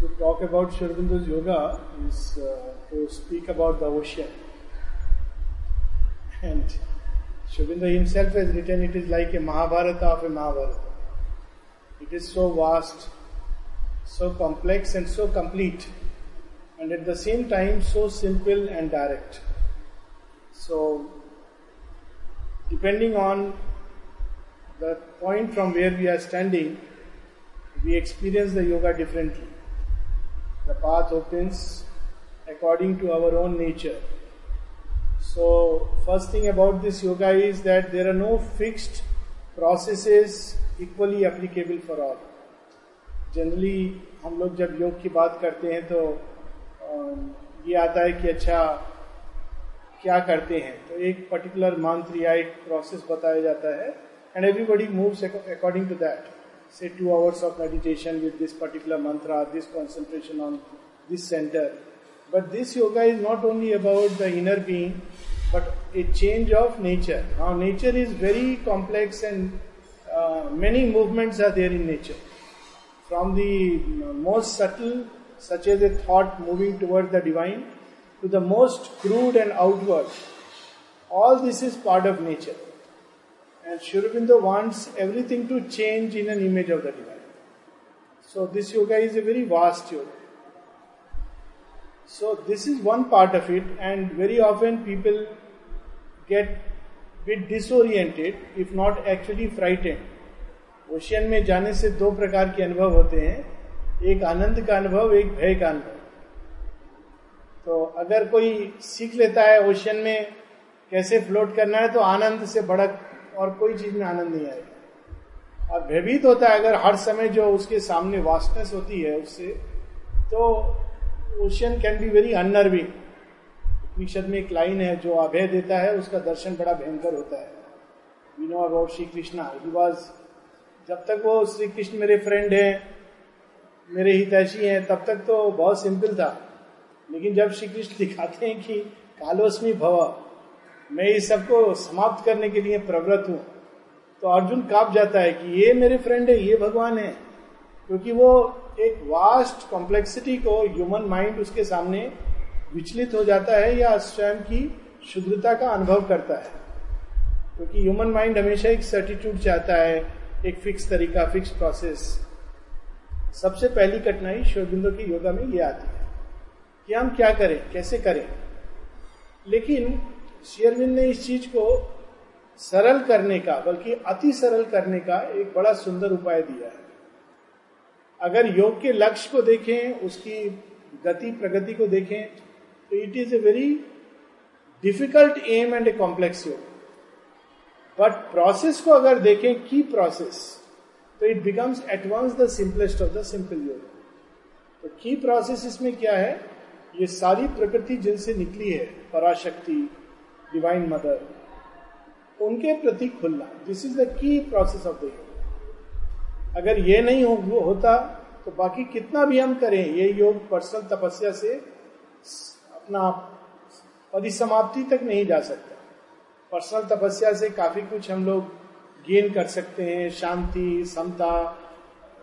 To talk about Sri yoga is uh, to speak about the ocean. And Sri himself has written it is like a Mahabharata of a Mahabharata. It is so vast, so complex and so complete, and at the same time so simple and direct. So, depending on the point from where we are standing, we experience the yoga differently. The path opens according to our own nature. So, first thing about this yoga is that there are no fixed processes equally applicable for all. Generally हम लोग जब योग की बात करते हैं तो ये आता है कि अच्छा क्या करते हैं तो एक पर्टिकुलर मंत्र या एक प्रोसेस बताया जाता है and everybody moves according to that say two hours of meditation with this particular mantra, this concentration on this center. But this yoga is not only about the inner being, but a change of nature. Now, nature is very complex and uh, many movements are there in nature. From the most subtle, such as a thought moving toward the divine, to the most crude and outward, all this is part of nature. And Sri Aurobindo wants everything to change in an image of the divine. So this yoga is a very vast yoga. So this is one part of it, and very often people get bit disoriented, if not actually frightened. Ocean में जाने से दो प्रकार के अनुभव होते हैं एक आनंद का अनुभव एक भय का अनुभव तो अगर कोई सीख लेता है ओशियन में कैसे फ्लोट करना है तो आनंद से बड़ा और कोई चीज़ में आनंद नहीं आएगा। और भयभीत होता है अगर हर समय जो उसके सामने वास्टनेस होती है उससे तो ocean can be very unnerving Upanishad में एक लाइन है, जो अभय देता है, उसका दर्शन बड़ा भयंकर होता है। We know about Shri Krishna he was जब तक वो श्री कृष्ण मेरे फ्रेंड हैं, मेरे हितैषी हैं, तब तक तो बहुत सिंपल था। लेकिन जब श्री कृष्ण दिखाते हैं कि कालोस्मी भव मैं इस सबको समाप्त करने के लिए प्रवृत्त हूँ। तो अर्जुन काप जाता है कि ये मेरे फ्रेंड है, ये भगवान है। क्योंकि वो एक वास्ट कॉम्प्लेक्सिटी को ह्यूमन माइंड उसके सामने विचलित हो जाता है या स्वयं की शुद्धता का अनुभव करता है। क्योंकि ह्यूमन माइंड हमेशा एक सर्टिट्यूड चाहता है, एक फिक्स तरीका फिक्स प्रोसेस सबसे पहली कठिनाई शोबिंदो की योगा में ये आती है कि हम क्या करें, कैसे करें। लेकिन शेयरविंद ने इस चीज़ को सरल करने का, बल्कि अति सरल करने का एक बड़ा सुंदर उपाय दिया है। अगर योग के लक्ष्य को देखें, उसकी गति, प्रगति को देखें तो it is a very difficult aim and a complex योग। बट प्रोसेस को अगर देखें की प्रोसेस तो it becomes at once the simplest of the simple योग। तो की प्रोसेस इसमें क्या है? ये सारी प्रकृति जिनसे निकली है, पराशक्ति डिवाइन मदर उनके प्रति खुलना this is the key process of the yoga अगर ये नहीं हो, होता तो बाकी कितना भी हम करें ये योग पर्सनल तपस्या से अपना परिसमाप्ति तक नहीं जा सकता। पर्सनल तपस्या से काफ़ी कुछ हम लोग गेन कर सकते हैं शांति समता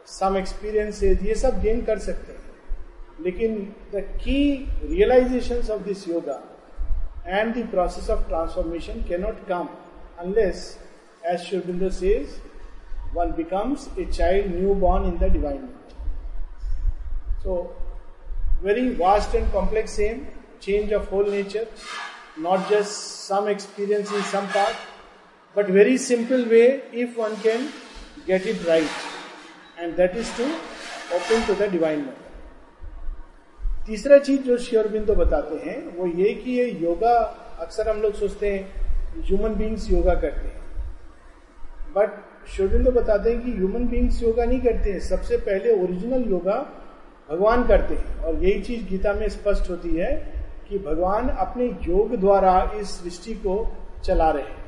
सम एक्सपीरियंस ये सब गेन कर सकते हैं। लेकिन the key realization of this yoga and the process of transformation cannot come unless, as Sri says, one becomes a child newborn in the divine. So, very vast and complex aim, change of whole nature, not just some experience in some part, but very simple way if one can get it right. And that is to open to the divine. तीसरा चीज़ जो श्योरबिंदो बताते हैं, वो ये कि ये योगा अक्सर हम लोग सोचते हैं ह्यूमन बींग्स योगा करते हैं। बट श्योरबिंदो बताते हैं कि ह्यूमन बींग्स योगा नहीं करते हैं, सबसे पहले ओरिजिनल योगा भगवान करते हैं। और यही चीज़ गीता में स्पष्ट होती है कि भगवान अपने योग द्वारा इस सृष्टि को चला रहे हैं।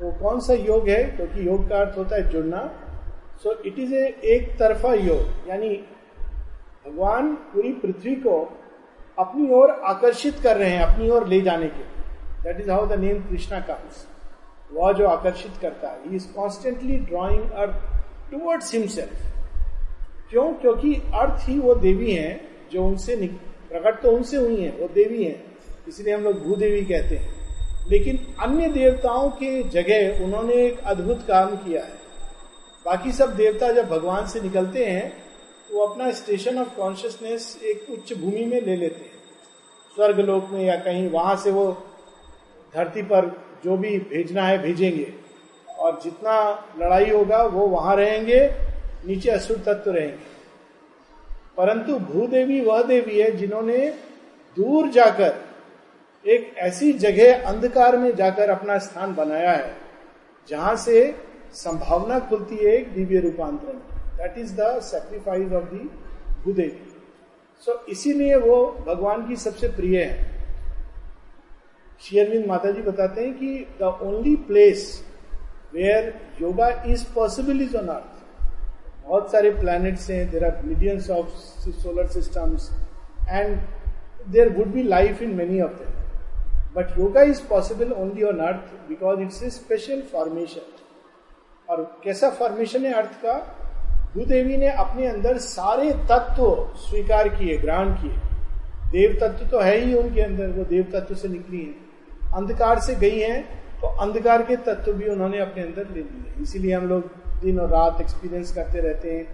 तो कौन सा योग है? क्योंकि तो योग का अर्थ होता है जुड़ना। सो इट इज़ ए एक तरफा योग, यानी भगवान पूरी पृथ्वी को अपनी ओर आकर्षित कर रहे हैं, अपनी ओर ले जाने के that is how the name Krishna comes वह जो आकर्षित करता है he is constantly drawing earth towards himself क्यों? क्योंकि अर्थ ही वो देवी हैं जो उनसे प्रकट तो उनसे हुई हैं, वो देवी हैं, इसलिए हम लोग भूदेवी कहते हैं। लेकिन अन्य देवताओं के जगह उन्होंने एक अद्भुत काम किया है। बाकी सब देवता जब भगवान से निकलते हैं वो अपना स्टेशन ऑफ़ कॉन्शियसनेस एक उच्च भूमि में ले लेते हैं। स्वर्ग लोक में या कहीं वहाँ से वो धरती पर जो भी भेजना है भेजेंगे। और जितना लड़ाई होगा, वो वहाँ रहेंगे, नीचे असुर तत्व रहेंगे। परंतु भूदेवी वह देवी है जिन्होंने दूर जाकर, एक ऐसी जगह अंधकार में जाकर अपना स्थान बनाया है, जहाँ से संभावना खुलती है एक दिव्य रूपांतरण। That is the sacrifice of the Bhudevi so इसीलिए वो भगवान की सबसे प्रिय है। शेयरविंद माता जी बताते हैं कि the only place where yoga is possible is on earth बहुत सारे प्लैनेट्स हैं there are millions of solar systems and there would be life in many of them but yoga is possible only on earth because it's a special formation और कैसा formation है अर्थ का? भूदेवी ने अपने अंदर सारे तत्व स्वीकार किए, ग्रहण किए। देव तत्व तो है ही उनके अंदर, वो देव तत्व से निकली है। अंधकार से गई है तो अंधकार के तत्व भी उन्होंने अपने अंदर ले लिए इसीलिए हम लोग दिन और रात एक्सपीरियंस करते रहते हैं,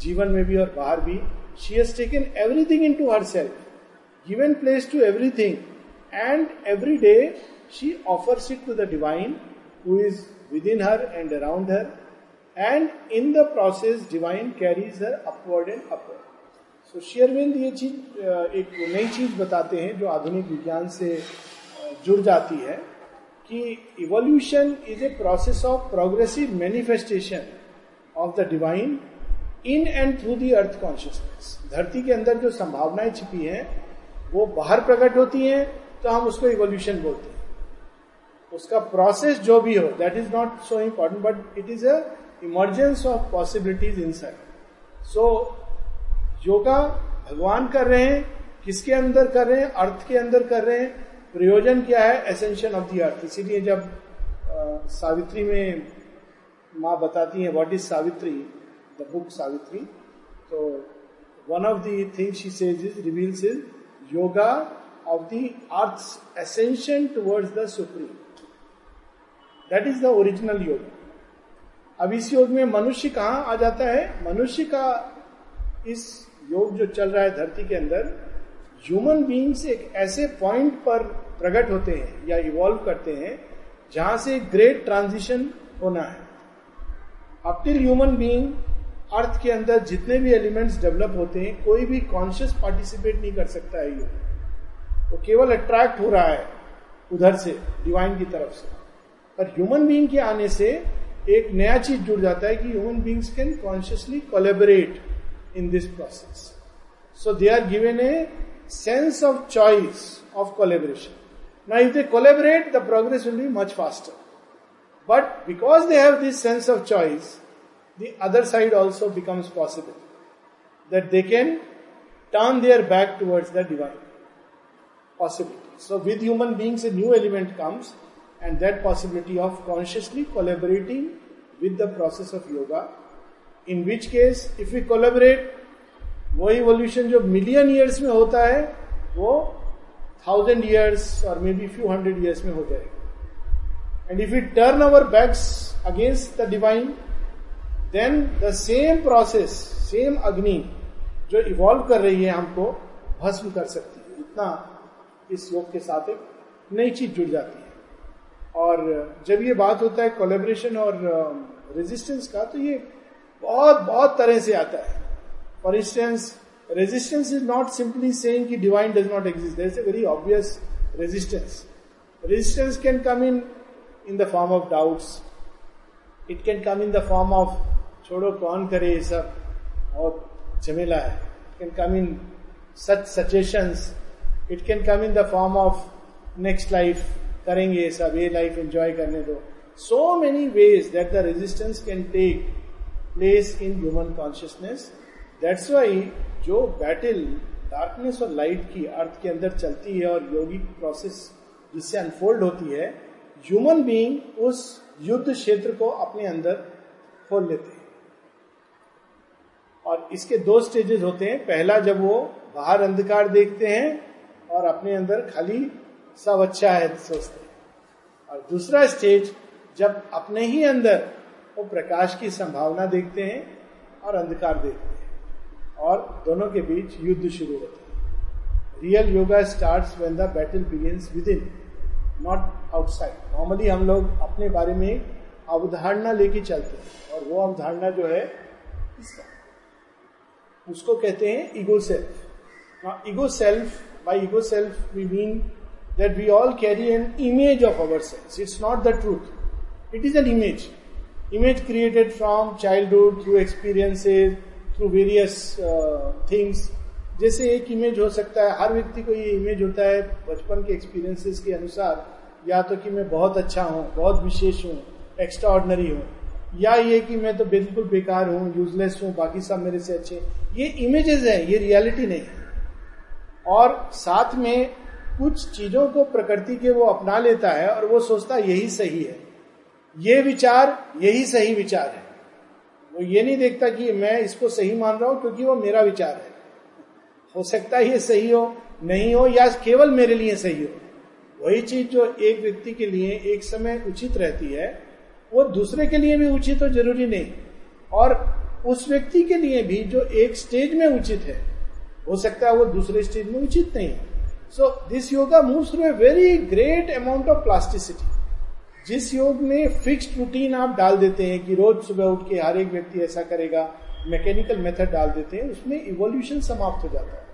जीवन में भी और बाहर भी। She has taken everything into herself given place to everything and every day she offers it to the divine who is within her and around her and in the process divine carries her upward and upward so शेयरविंद ये चीज़ एक नई चीज़ बताते हैं जो आधुनिक विज्ञान से जुड़ जाती है कि evolution is a process of progressive manifestation of the divine in and through the earth consciousness धरती के अंदर जो संभावनाएँ छिपी हैं, वो बाहर प्रकट होती हैं तो हम उसको इवोल्यूशन बोलते हैं। उसका प्रोसेस जो भी हो that is not so important but it is a emergence of possibilities inside so yoga भगवान कर रहे हैं किसके अंदर कर रहे हैं? अर्थ के अंदर कर रहे हैं। प्रयोजन क्या है? एसेंशन ऑफ़ द अर्थ इसीलिए जब आ, सावित्री में माँ बताती हैं what is Savitri? The book Savitri. तो one of the thing she says is reveals is yoga of the earth ascension towards the supreme that is the original yoga अब इस योग में मनुष्य कहा आ जाता है? मनुष्य का इस योग जो चल रहा है धरती के अंदर ह्यूमन बींग्स एक ऐसे पॉइंट पर प्रकट होते हैं या इवॉल्व करते हैं, जहाँ से ग्रेट ट्रांजिशन होना है। अब टिल ह्यूमन बींग अर्थ के अंदर जितने भी एलिमेंट्स डेवलप होते हैं, कोई भी कॉन्शियस पार्टिसिपेट नहीं कर सकता है ये वो केवल अट्रैक्ट हो रहा है उधर से डिवाइन की तरफ़ से। पर ह्यूमन बींग के आने से एक नया चीज़ जुड़ जाता है कि human beings can consciously collaborate in this process so they are given a sense of choice of collaboration ना if they collaborate the progress will be much faster but because they have this sense of choice the other side also becomes possible that they can turn their back towards the divine possibility so with human beings a new element comes and that possibility of consciously collaborating with the process of yoga. In which case, if we collaborate, वो evolution जो million years में होता है वो thousand years और may be few hundred years में हो जाएगा। And if you turn our backs against the divine then the same process same Agni जो इवॉल्व कर रही है हमको भस्म कर सकती है। इतना इस योग के साथ एक नई चीज़ जुड़ जाती है। और जब ये बात होता है कोलेबरेशन और um, रेजिस्टेंस का तो ये बहुत बहुत तरह से आता है। For instance resistance is not simply saying कि divine does not exist is a very obvious resistance resistance can come in in the form of doubts it can come in the form of छोड़ो, कौन करे ये सब? और झमेला है. It can come in such suggestions it can come in the form of next life करेंगे सब ये लाइफ एंजॉय करने दो। So many ways that the resistance can take place in human consciousness. That's why जो battle darkness और light की अर्थ के अंदर चलती है और योगिक प्रोसेस जिससे अनफोल्ड होती है ह्यूमन बीइंग उस युद्ध क्षेत्र को अपने अंदर खोल लेते हैं। और इसके दो स्टेजेस होते हैं। पहला जब वो बाहर अंधकार देखते हैं और अपने अंदर खाली सब अच्छा है सोचते और दूसरा स्टेज जब अपने ही अंदर वो प्रकाश की संभावना देखते हैं और अंधकार देखते हैं, और दोनों के बीच युद्ध शुरू होता है। Real yoga start when the battle begins within not outside normally हम लोग अपने बारे में अवधारणा लेके चलते हैं, और वो अवधारणा जो है, इसका। उसको कहते हैं ego self ego self by ego self we mean that we all carry an image of our self it's not the truth it is an image image created from childhood through experiences through various things जैसे एक image हो सकता है, हर व्यक्ति को ये image होता है बचपन के एक्सपीरियंसेस के अनुसार, या तो कि मैं बहुत अच्छा हूँ, बहुत विशेष हूँ एक्स्ट्रा ऑर्डनरी हूँ, या ये कि मैं तो बिल्कुल बेकार हूँ यूजलेस हूँ, बाकी सब मेरे से अच्छे ये इमेजेस हैं, ये रियलिटी नहीं है। और साथ में कुछ चीज़ों को प्रकृति के वो अपना लेता है और वो सोचता यही सही है। ये विचार, यही सही विचार है। वो ये नहीं देखता कि मैं इसको सही मान रहा हूँ क्योंकि वो मेरा विचार है। हो सकता है ये सही हो, नहीं हो, या केवल मेरे लिए सही हो। वही चीज़ जो एक व्यक्ति के लिए एक समय उचित रहती है, वो दूसरे के लिए भी उचित हो ज़रूरी नहीं। और उस व्यक्ति के लिए भी जो एक स्टेज में उचित है, हो सकता है वो दूसरे स्टेज में उचित नहीं है। So this yoga move through a very great amount of plasticity जिस योग में फिक्स्ड रूटीन आप डाल देते हैं कि रोज सुबह उठ के हर एक व्यक्ति ऐसा करेगा मैकेनिकल मेथड डाल देते हैं, उसमें इवोल्यूशन समाप्त हो जाता है।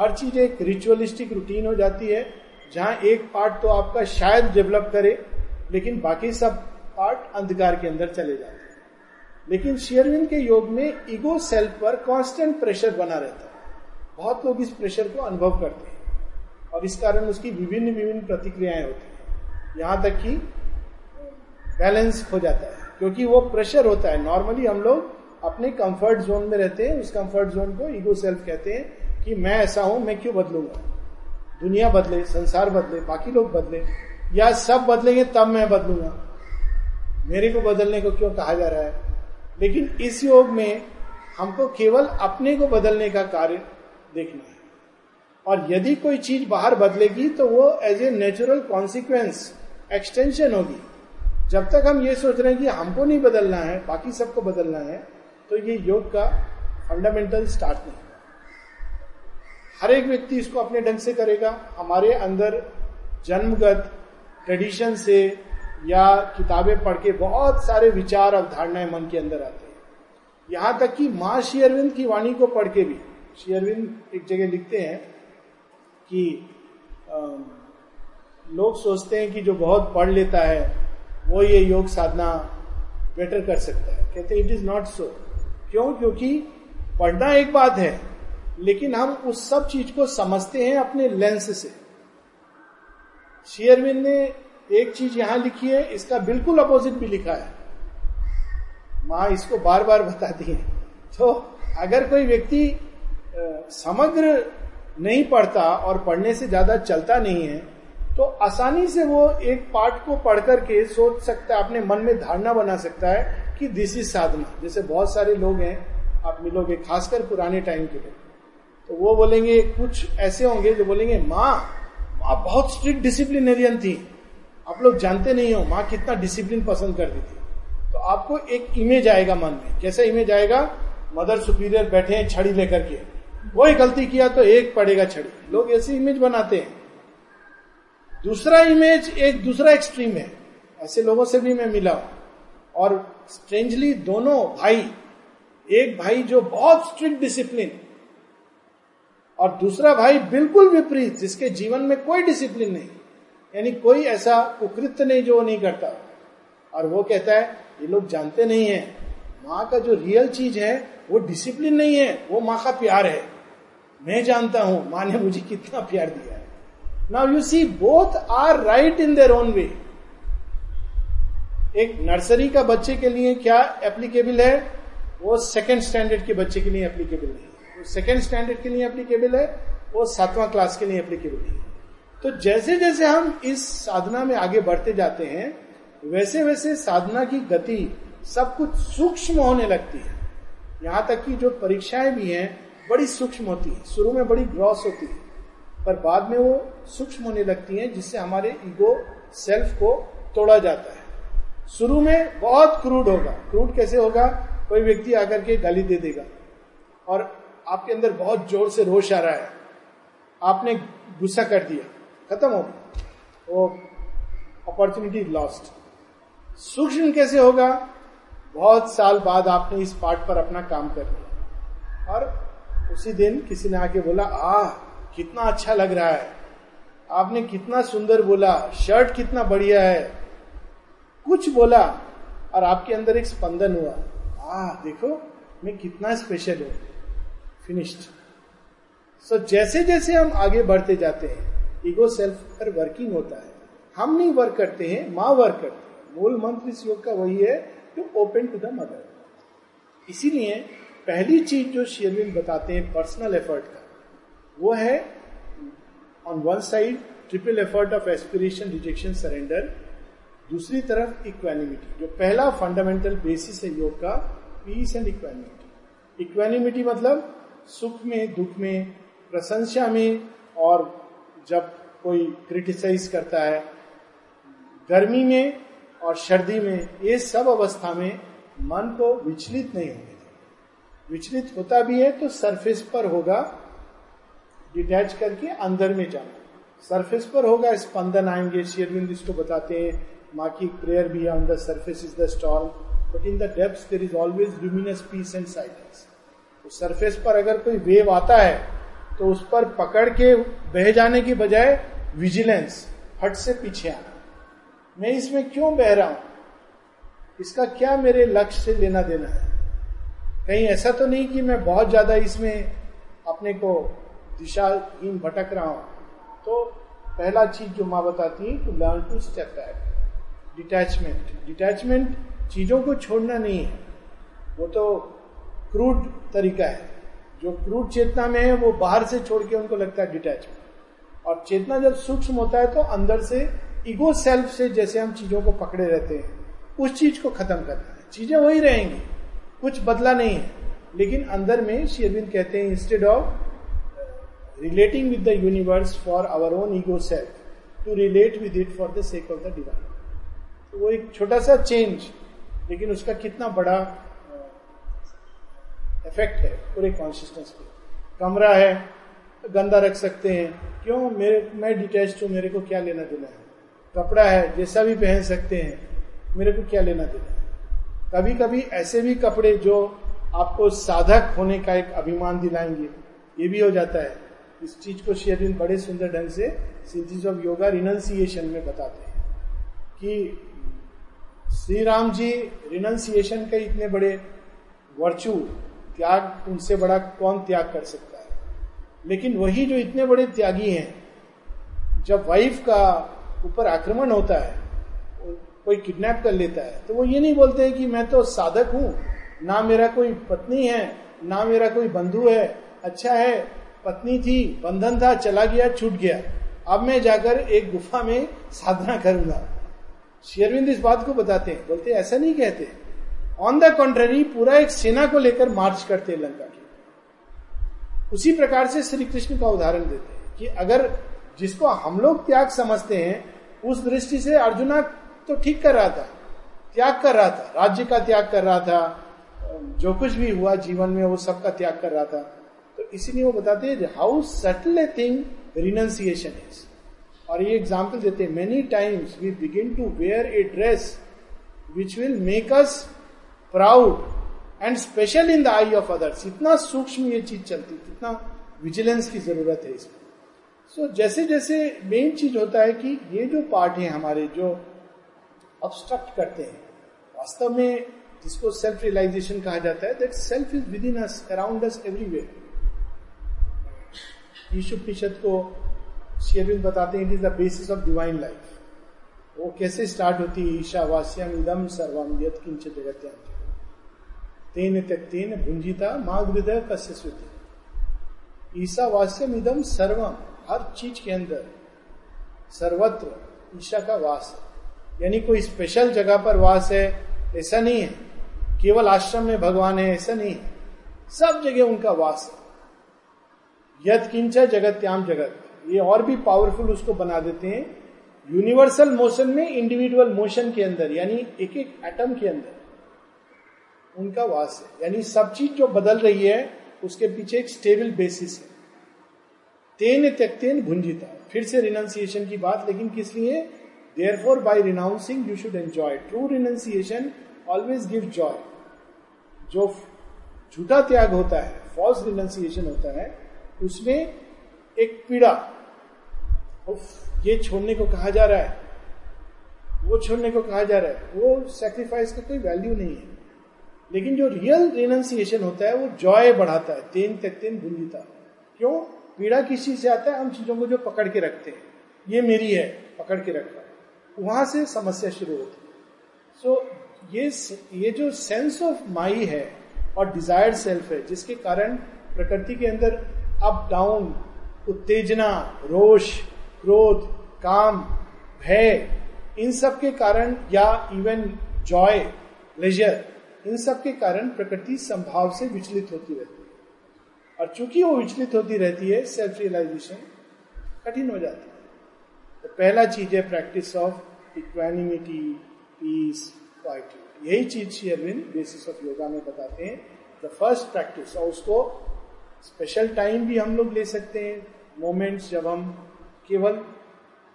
हर चीज़ एक रिचुअलिस्टिक रूटीन हो जाती है, जहाँ एक पार्ट तो आपका शायद डेवलप करे, लेकिन बाकी सब पार्ट अंधकार के अंदर चले जाते हैं। लेकिन शेयरविन के योग में ईगो सेल्फ पर कांस्टेंट प्रेशर बना रहता है। बहुत लोग इस प्रेशर को अनुभव करते हैं। और इस कारण उसकी विभिन्न विभिन्न प्रतिक्रियाएँ होती हैं। यहाँ तक कि बैलेंस हो जाता है, क्योंकि वो प्रेशर होता है। नॉर्मली हम लोग अपने कंफर्ट जोन में रहते हैं, उस कंफर्ट जोन को ईगो सेल्फ कहते हैं कि मैं ऐसा हूँ, मैं क्यों बदलूँगा? दुनिया बदले, संसार बदले, बाकी लोग बदले, या सब बदलेंगे तब मैं बदलूँगा? मेरे को बदलने को क्यों कहा जा रहा है? लेकिन इस योग में हमको केवल अपने को बदलने का कार्य देखना है। और यदि कोई चीज़ बाहर बदलेगी तो वो as a natural consequence extension होगी। जब तक हम ये सोच रहे हैं कि हमको नहीं बदलना है, बाकी सबको बदलना है तो ये योग का फंडामेंटल स्टार्ट नहीं। हर एक व्यक्ति इसको अपने ढंग से करेगा। हमारे अंदर जन्मगत ट्रेडिशन से या किताबें पढ़ के बहुत सारे विचार, अवधारणाएँ मन के अंदर आते हैं। यहाँ तक कि माँ शेयरविंद की वाणी को पढ़ के भी। शेयरविंद एक जगह लिखते हैं कि आ, लोग सोचते हैं कि जो बहुत पढ़ लेता है वो ये योग साधना बेटर कर सकता है। कहते इट इज़ नॉट सो क्यों? क्योंकि पढ़ना एक बात है लेकिन हम उस सब चीज़ को समझते हैं अपने लेंस से। शेयरविंद ने एक चीज़ यहाँ लिखी है इसका बिल्कुल अपोजिट भी लिखा है। माँ इसको बार बार बताती है। तो अगर कोई व्यक्ति समग्र नहीं पढ़ता और पढ़ने से ज़्यादा चलता नहीं है तो आसानी से वो एक पार्ट को पढ़ करके सोच सकता है, अपने मन में धारणा बना सकता है कि दिस इज़ साधना जैसे बहुत सारे लोग हैं, आप मिलोगे, खासकर पुराने टाइम के लोग तो वो बोलेंगे, कुछ ऐसे होंगे जो बोलेंगे, माँ माँ बहुत स्ट्रिक्ट डिसिप्लिनेरियन थी। आप लोग जानते नहीं हो, माँ कितना डिसिप्लिन पसंद करती थी। तो आपको एक इमेज आएगा मन में। कैसा इमेज आएगा? मदर सुपीरियर बैठे हैं, छड़ी लेकर के। कोई गलती किया तो एक पड़ेगा छड़ी। लोग ऐसी इमेज बनाते हैं। दूसरा इमेज एक दूसरा एक्सट्रीम है। ऐसे लोगों से भी मैं मिला हूँ। और स्ट्रेंजली दोनों भाई, एक भाई जो बहुत स्ट्रिक्ट डिसिप्लिन और दूसरा भाई बिल्कुल विपरीत, जिसके जीवन में कोई डिसिप्लिन नहीं। यानी कोई ऐसा कुकृत्य नहीं जो नहीं करता। और वो कहता है, ये लोग जानते नहीं है। माँ का जो रियल चीज़ है, वो डिसिप्लिन नहीं है, वो माँ का प्यार है। मैं जानता हूँ, माँ ने मुझे कितना प्यार दिया है। Now you see both are right in their own way एक नर्सरी का बच्चे के लिए क्या एप्लीकेबल है? वो सेकेंड स्टैंडर्ड के बच्चे के लिए एप्लीकेबल नहीं वो सेकेंड स्टैंडर्ड के लिए एप्लीकेबल है, वो सातवां क्लास के लिए एप्लीकेबल नहीं है। तो जैसे जैसे हम इस साधना में आगे बढ़ते जाते हैं, वैसे वैसे साधना की गति सब कुछ सूक्ष्म होने लगती है। यहाँ तक कि जो परीक्षाएँ भी हैं बड़ी सूक्ष्म होती है। शुरू में बड़ी ग्रॉस होती है, पर बाद में वो सूक्ष्म होने लगती हैं, जिससे हमारे ईगो सेल्फ को तोड़ा जाता है। शुरू में बहुत क्रूड होगा। क्रूड कैसे होगा? कोई व्यक्ति आकर के गाली दे देगा, और आपके अंदर बहुत ज़ोर से रोष आ रहा है। आपने गुस्सा कर दिया, खत्म हो गया। वो अपॉर्चुनिटी लॉस्ट सूक्ष्म कैसे होगा? बहुत साल बाद आपने इस पार्ट पर अपना काम कर लिया। और उसी दिन किसी ने आके बोला आ कितना अच्छा लग रहा है। आपने कितना सुंदर बोला, शर्ट कितना बढ़िया है। कुछ बोला और आपके अंदर एक स्पंदन हुआ। आ देखो, मैं कितना स्पेशल हूँ। फिनिश्ड सो जैसे जैसे हम आगे बढ़ते जाते हैं ईगो सेल्फ पर वर्किंग होता है। हम नहीं वर्क करते हैं, माँ वर्क करते हैं। मूल मंत्र इस योग का वही है to open to the mother इसीलिए पहली चीज़ जो शेयरविन बताते हैं पर्सनल एफर्ट का, वो है on one side triple effort of aspiration rejection surrender दूसरी तरफ़ इक्वेनिमिटी जो पहला फंडामेंटल बेसिस है योग का पीस एंड इक्वेनिमिटी इक्वेनिमिटी मतलब सुख में, दुख में, प्रशंसा में, और जब कोई क्रिटिसाइज करता है, गर्मी में और सर्दी में, ये सब अवस्था में मन को विचलित नहीं होने विचलित होता भी है तो सरफेस पर होगा डिटैच करके अंदर में जाना। सरफेस पर होगा स्पंदन आएँगे शेयरविंद इसको बताते हैं। माँ की प्रेयर भी है on the surface is the storm but in the depth there is always luminous peace and silence तो सरफेस पर अगर कोई वेव आता है तो उस पर पकड़ के बह जाने की बजाय विजिलेंस हट से पीछे आना। मैं इसमें क्यों बह रहा हूँ? इसका क्या मेरे लक्ष्य से लेना देना है? कहीं ऐसा तो नहीं कि मैं बहुत ज़्यादा इसमें अपने को दिशाहीन भटक रहा हूँ। तो पहला चीज़ जो माँ बताती है to learn to step back detachment detachment चीज़ों को छोड़ना नहीं है। वो तो क्रूड तरीका है। जो क्रूड चेतना में है, वो बाहर से छोड़ के उनको लगता है डिटैचमेंट और चेतना जब सूक्ष्म होता है तो अंदर से इगो सेल्फ से जैसे हम चीज़ों को पकड़े रहते हैं, उस चीज़ को खत्म करना है। चीज़ें वही रहेंगी। कुछ बदला नहीं है। लेकिन अंदर में शेरविंद कहते हैं instead of relating with the universe for our own ego self to relate with it for the sake of the divine तो वो एक छोटा सा चेंज लेकिन उसका कितना बड़ा इफ़ेक्ट है पूरे कॉन्शियसनेस पे। कमरा है, गंदा रख सकते हैं। क्यों? मेरे, मैं डिटेच हूँ, मेरे को क्या लेना देना है? कपड़ा है, जैसा भी पहन सकते हैं, मेरे को क्या लेना देना है? कभी कभी ऐसे भी कपड़े जो आपको साधक होने का एक अभिमान दिलाएँगे, ये भी हो जाता है। इस चीज़ को शेयरिन बड़े सुंदर ढंग से सिंथिस ऑफ़ योगा रिनंसिएशन में बताते हैं कि श्री राम जी रिनंसिएशन के इतने बड़े वर्चू त्याग उनसे बड़ा कौन त्याग कर सकता है? लेकिन वही जो इतने बड़े त्यागी हैं, जब वाइफ का ऊपर आक्रमण होता है कोई किडनैप कर लेता है तो वो ये नहीं बोलते कि मैं तो साधक हूँ, ना मेरा कोई पत्नी है, ना मेरा कोई बंधु है। अच्छा है, पत्नी थी, बंधन था, चला गया, छूट गया। अब मैं जाकर एक गुफा में साधना करूँगा। शेरविंद इस बात को बताते हैं। बोलते ऐसा नहीं कहते। ऑन द कॉन्ट्ररी पूरा एक सेना को लेकर मार्च करते हैं लंका की। उसी प्रकार से श्री कृष्ण का उदाहरण देते हैं कि अगर जिसको हम लोग त्याग समझते हैं, उस दृष्टि से अर्जुना तो ठीक कर रहा था त्याग कर रहा था राज्य का त्याग कर रहा था जो कुछ भी हुआ जीवन में वो सबका त्याग कर रहा था। तो इसीलिए वो बताते हैं how subtle a thing renunciation is और ये एग्ज़ाम्पल देते many times we begin to wear a dress which will make us proud and special in the eye of others इतना सूक्ष्म ये चीज़ चलती कितना विजिलेंस की ज़रूरत है इसमें। सो so, जैसे जैसे मेन चीज़ होता है कि ये जो पार्ट है हमारे जो ऑब्स्ट्रक्ट करते हैं। वास्तव में जिसको सेल्फ रियलाइजेशन कहा जाता है that self is within us around us everywhere यीशु प्रतिशत को शेयरविंद बताते हैं it is the basis of divine life वो कैसे स्टार्ट होती है? ईशावास्यम इदम सर्वम यत किंच जगत्याम तेन त्यक्तेन भुंजिता माग हृदय कस्य स्वीति ईशावास्यम इदम सर्वम हर चीज़ के अंदर। सर्वत्र ईशा का वास है। यानी कोई स्पेशल जगह पर वास है, ऐसा नहीं है। केवल आश्रम में भगवान है, ऐसा नहीं है। सब जगह उनका वास है। यद किंचा जगत्याम जगत ये और भी पावरफुल उसको बना देते हैं। यूनिवर्सल मोशन में इंडिविजुअल मोशन के अंदर, यानी एक एक एटम के अंदर उनका वास है। यानी सब चीज़ जो बदल रही है, उसके पीछे एक स्टेबल बेसिस है। तेन त्यक्तेन भुंजिता। फिर से रिनाउंसिएशन की बात, लेकिन किस लिए? For by renouncing you should enjoy true renunciation always give joy जो झूठा त्याग होता है फॉल्स रिनाउंसिएशन होता है उसमें एक पीड़ा उफ, ये छोड़ने को कहा जा रहा है वो छोड़ने को कहा जा रहा है वो सेक्रीफाइस का कोई वैल्यू नहीं है। लेकिन जो रियल रिनाउंसिएशन होता है वो जॉय बढ़ाता है तेन तक तेन भूंजिता क्यों? पीड़ा किस चीज़ से आता है हम चीज़ों को जो पकड़ के रखते हैं। ये मेरी है पकड़ के रखा वहाँ से समस्या शुरू होती है। सो so, ये ये जो सेंस ऑफ़ माई है और डिजायर्ड सेल्फ है जिसके कारण प्रकृति के अंदर अप डाउन उत्तेजना रोष क्रोध काम भय इन सब के कारण या इवन जॉय लेजर इन सब के कारण प्रकृति संभाव से विचलित होती रहती है। और चूँकि वो विचलित होती रहती है सेल्फ रियलाइजेशन कठिन हो जाती है। पहला चीज़ है practice of equanimity peace quietude यही चीज़ Shri Aurobindo basis of yoga में बताते हैं। द फ़र्स्ट प्रैक्टिस और उसको स्पेशल टाइम भी हम लोग ले सकते हैं। मोमेंट्स जब हम केवल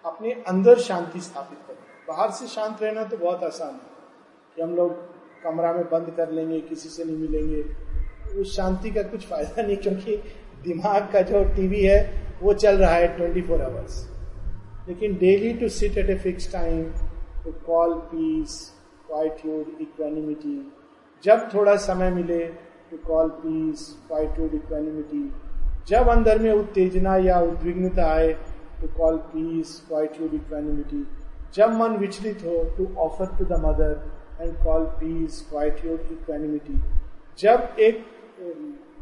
अपने अंदर शांति स्थापित करें। बाहर से शांत रहना तो बहुत आसान है कि हम लोग कमरा में बंद कर लेंगे, किसी से नहीं मिलेंगे। उस शांति का कुछ फ़ायदा नहीं, क्योंकि दिमाग का जो टीवी है, वो चल रहा है ट्वेंटी फोर आवर्स लेकिन daily to sit at a fix time to call peace quietude equanimity जब थोड़ा समय मिले to call peace quietude equanimity जब अंदर में उत्तेजना या उद्विग्नता आए to call peace quietude equanimity जब मन विचलित हो to offer to the mother and call peace quietude equanimity जब एक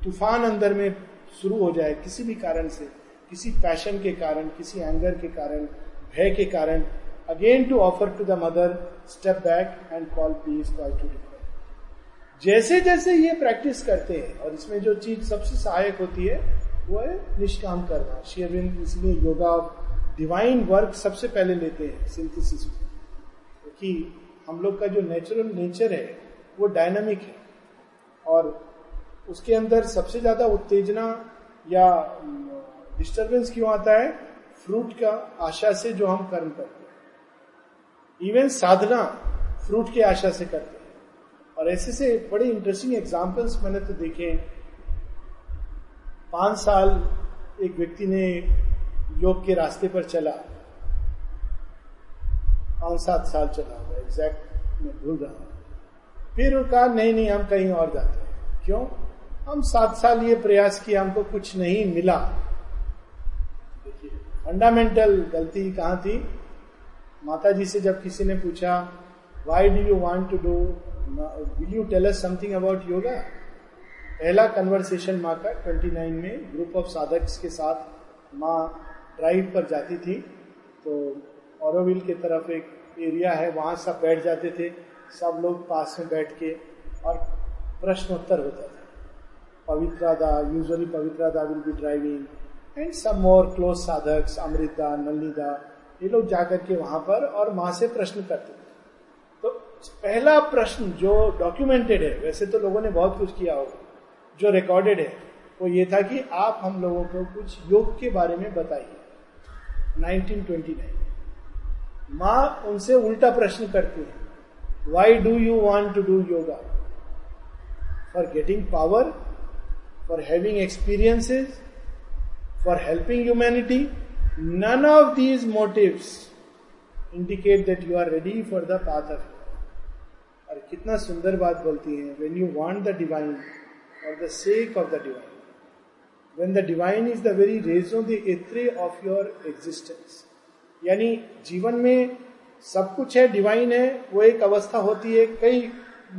तूफ़ान अंदर में शुरू हो जाए किसी भी कारण से किसी पैशन के कारण, किसी एंगर के कारण, भय के कारण again to offer to the mother step back and call peace quietude जैसे जैसे ये प्रैक्टिस करते हैं, और इसमें जो चीज़ सबसे सहायक होती है, वो है निष्काम करना। शेयरविंद इसलिए योगा डिवाइन वर्क सबसे पहले लेते हैं सिंथेसिस क्योंकि हम लोग का जो नेचुरल नेचर है, वो डायनामिक है। और उसके अंदर सबसे ज़्यादा उत्तेजना या डिस्टरबेंस क्यों आता है? फ्रूट का आशा से जो हम कर्म करते हैं। इवन साधना फ्रूट के आशा से करते हैं। और ऐसे से बड़े इंटरेस्टिंग एग्जाम्पल्स मैंने तो देखे पाँच साल एक व्यक्ति ने योग के रास्ते पर चला। पाँच सात साल चला हुआ एग्जैक्ट मैं भूल रहा हूँ। फिर वो कहा, नहीं नहीं, हम कहीं और जाते हैं। क्यों? हम सात साल ये प्रयास किया हमको कुछ नहीं मिला। फंडामेंटल गलती कहाँ थी? माता जी से जब किसी ने पूछा why do you want to do will you tell us something about yoga पहला कन्वर्सेशन माँ का 29 में ग्रुप ऑफ़ साधक के साथ माँ ड्राइव पर जाती थी। तो औरविल की तरफ़ एक एरिया है, वहाँ सब बैठ जाते थे, सब लोग पास में बैठ के और प्रश्नोत्तर होता था। पवित्रा da usually Pavitra da will be driving and some more close sadhak, Amrita, Nalida, ये लोग जाकर के वहाँ पर और माँ से प्रश्न करते थे। तो पहला प्रश्न जो डॉक्यूमेंटेड है, वैसे तो लोगों ने बहुत कुछ किया होगा, जो रिकॉर्डेड है, वो ये था कि आप हम लोगों को कुछ योग के बारे में बताइए। 1929 माँ उनसे उल्टा प्रश्न करती है why do you want to do yoga for getting power for having experiences for helping humanity none of these motives indicate that you are ready for the path of और कितना सुंदर बात बोलती है when you want the divine for the sake of the divine. When the divine is the very raison d'etre of your existence. यानी जीवन में सब कुछ है डिवाइन है, वो एक अवस्था होती है कई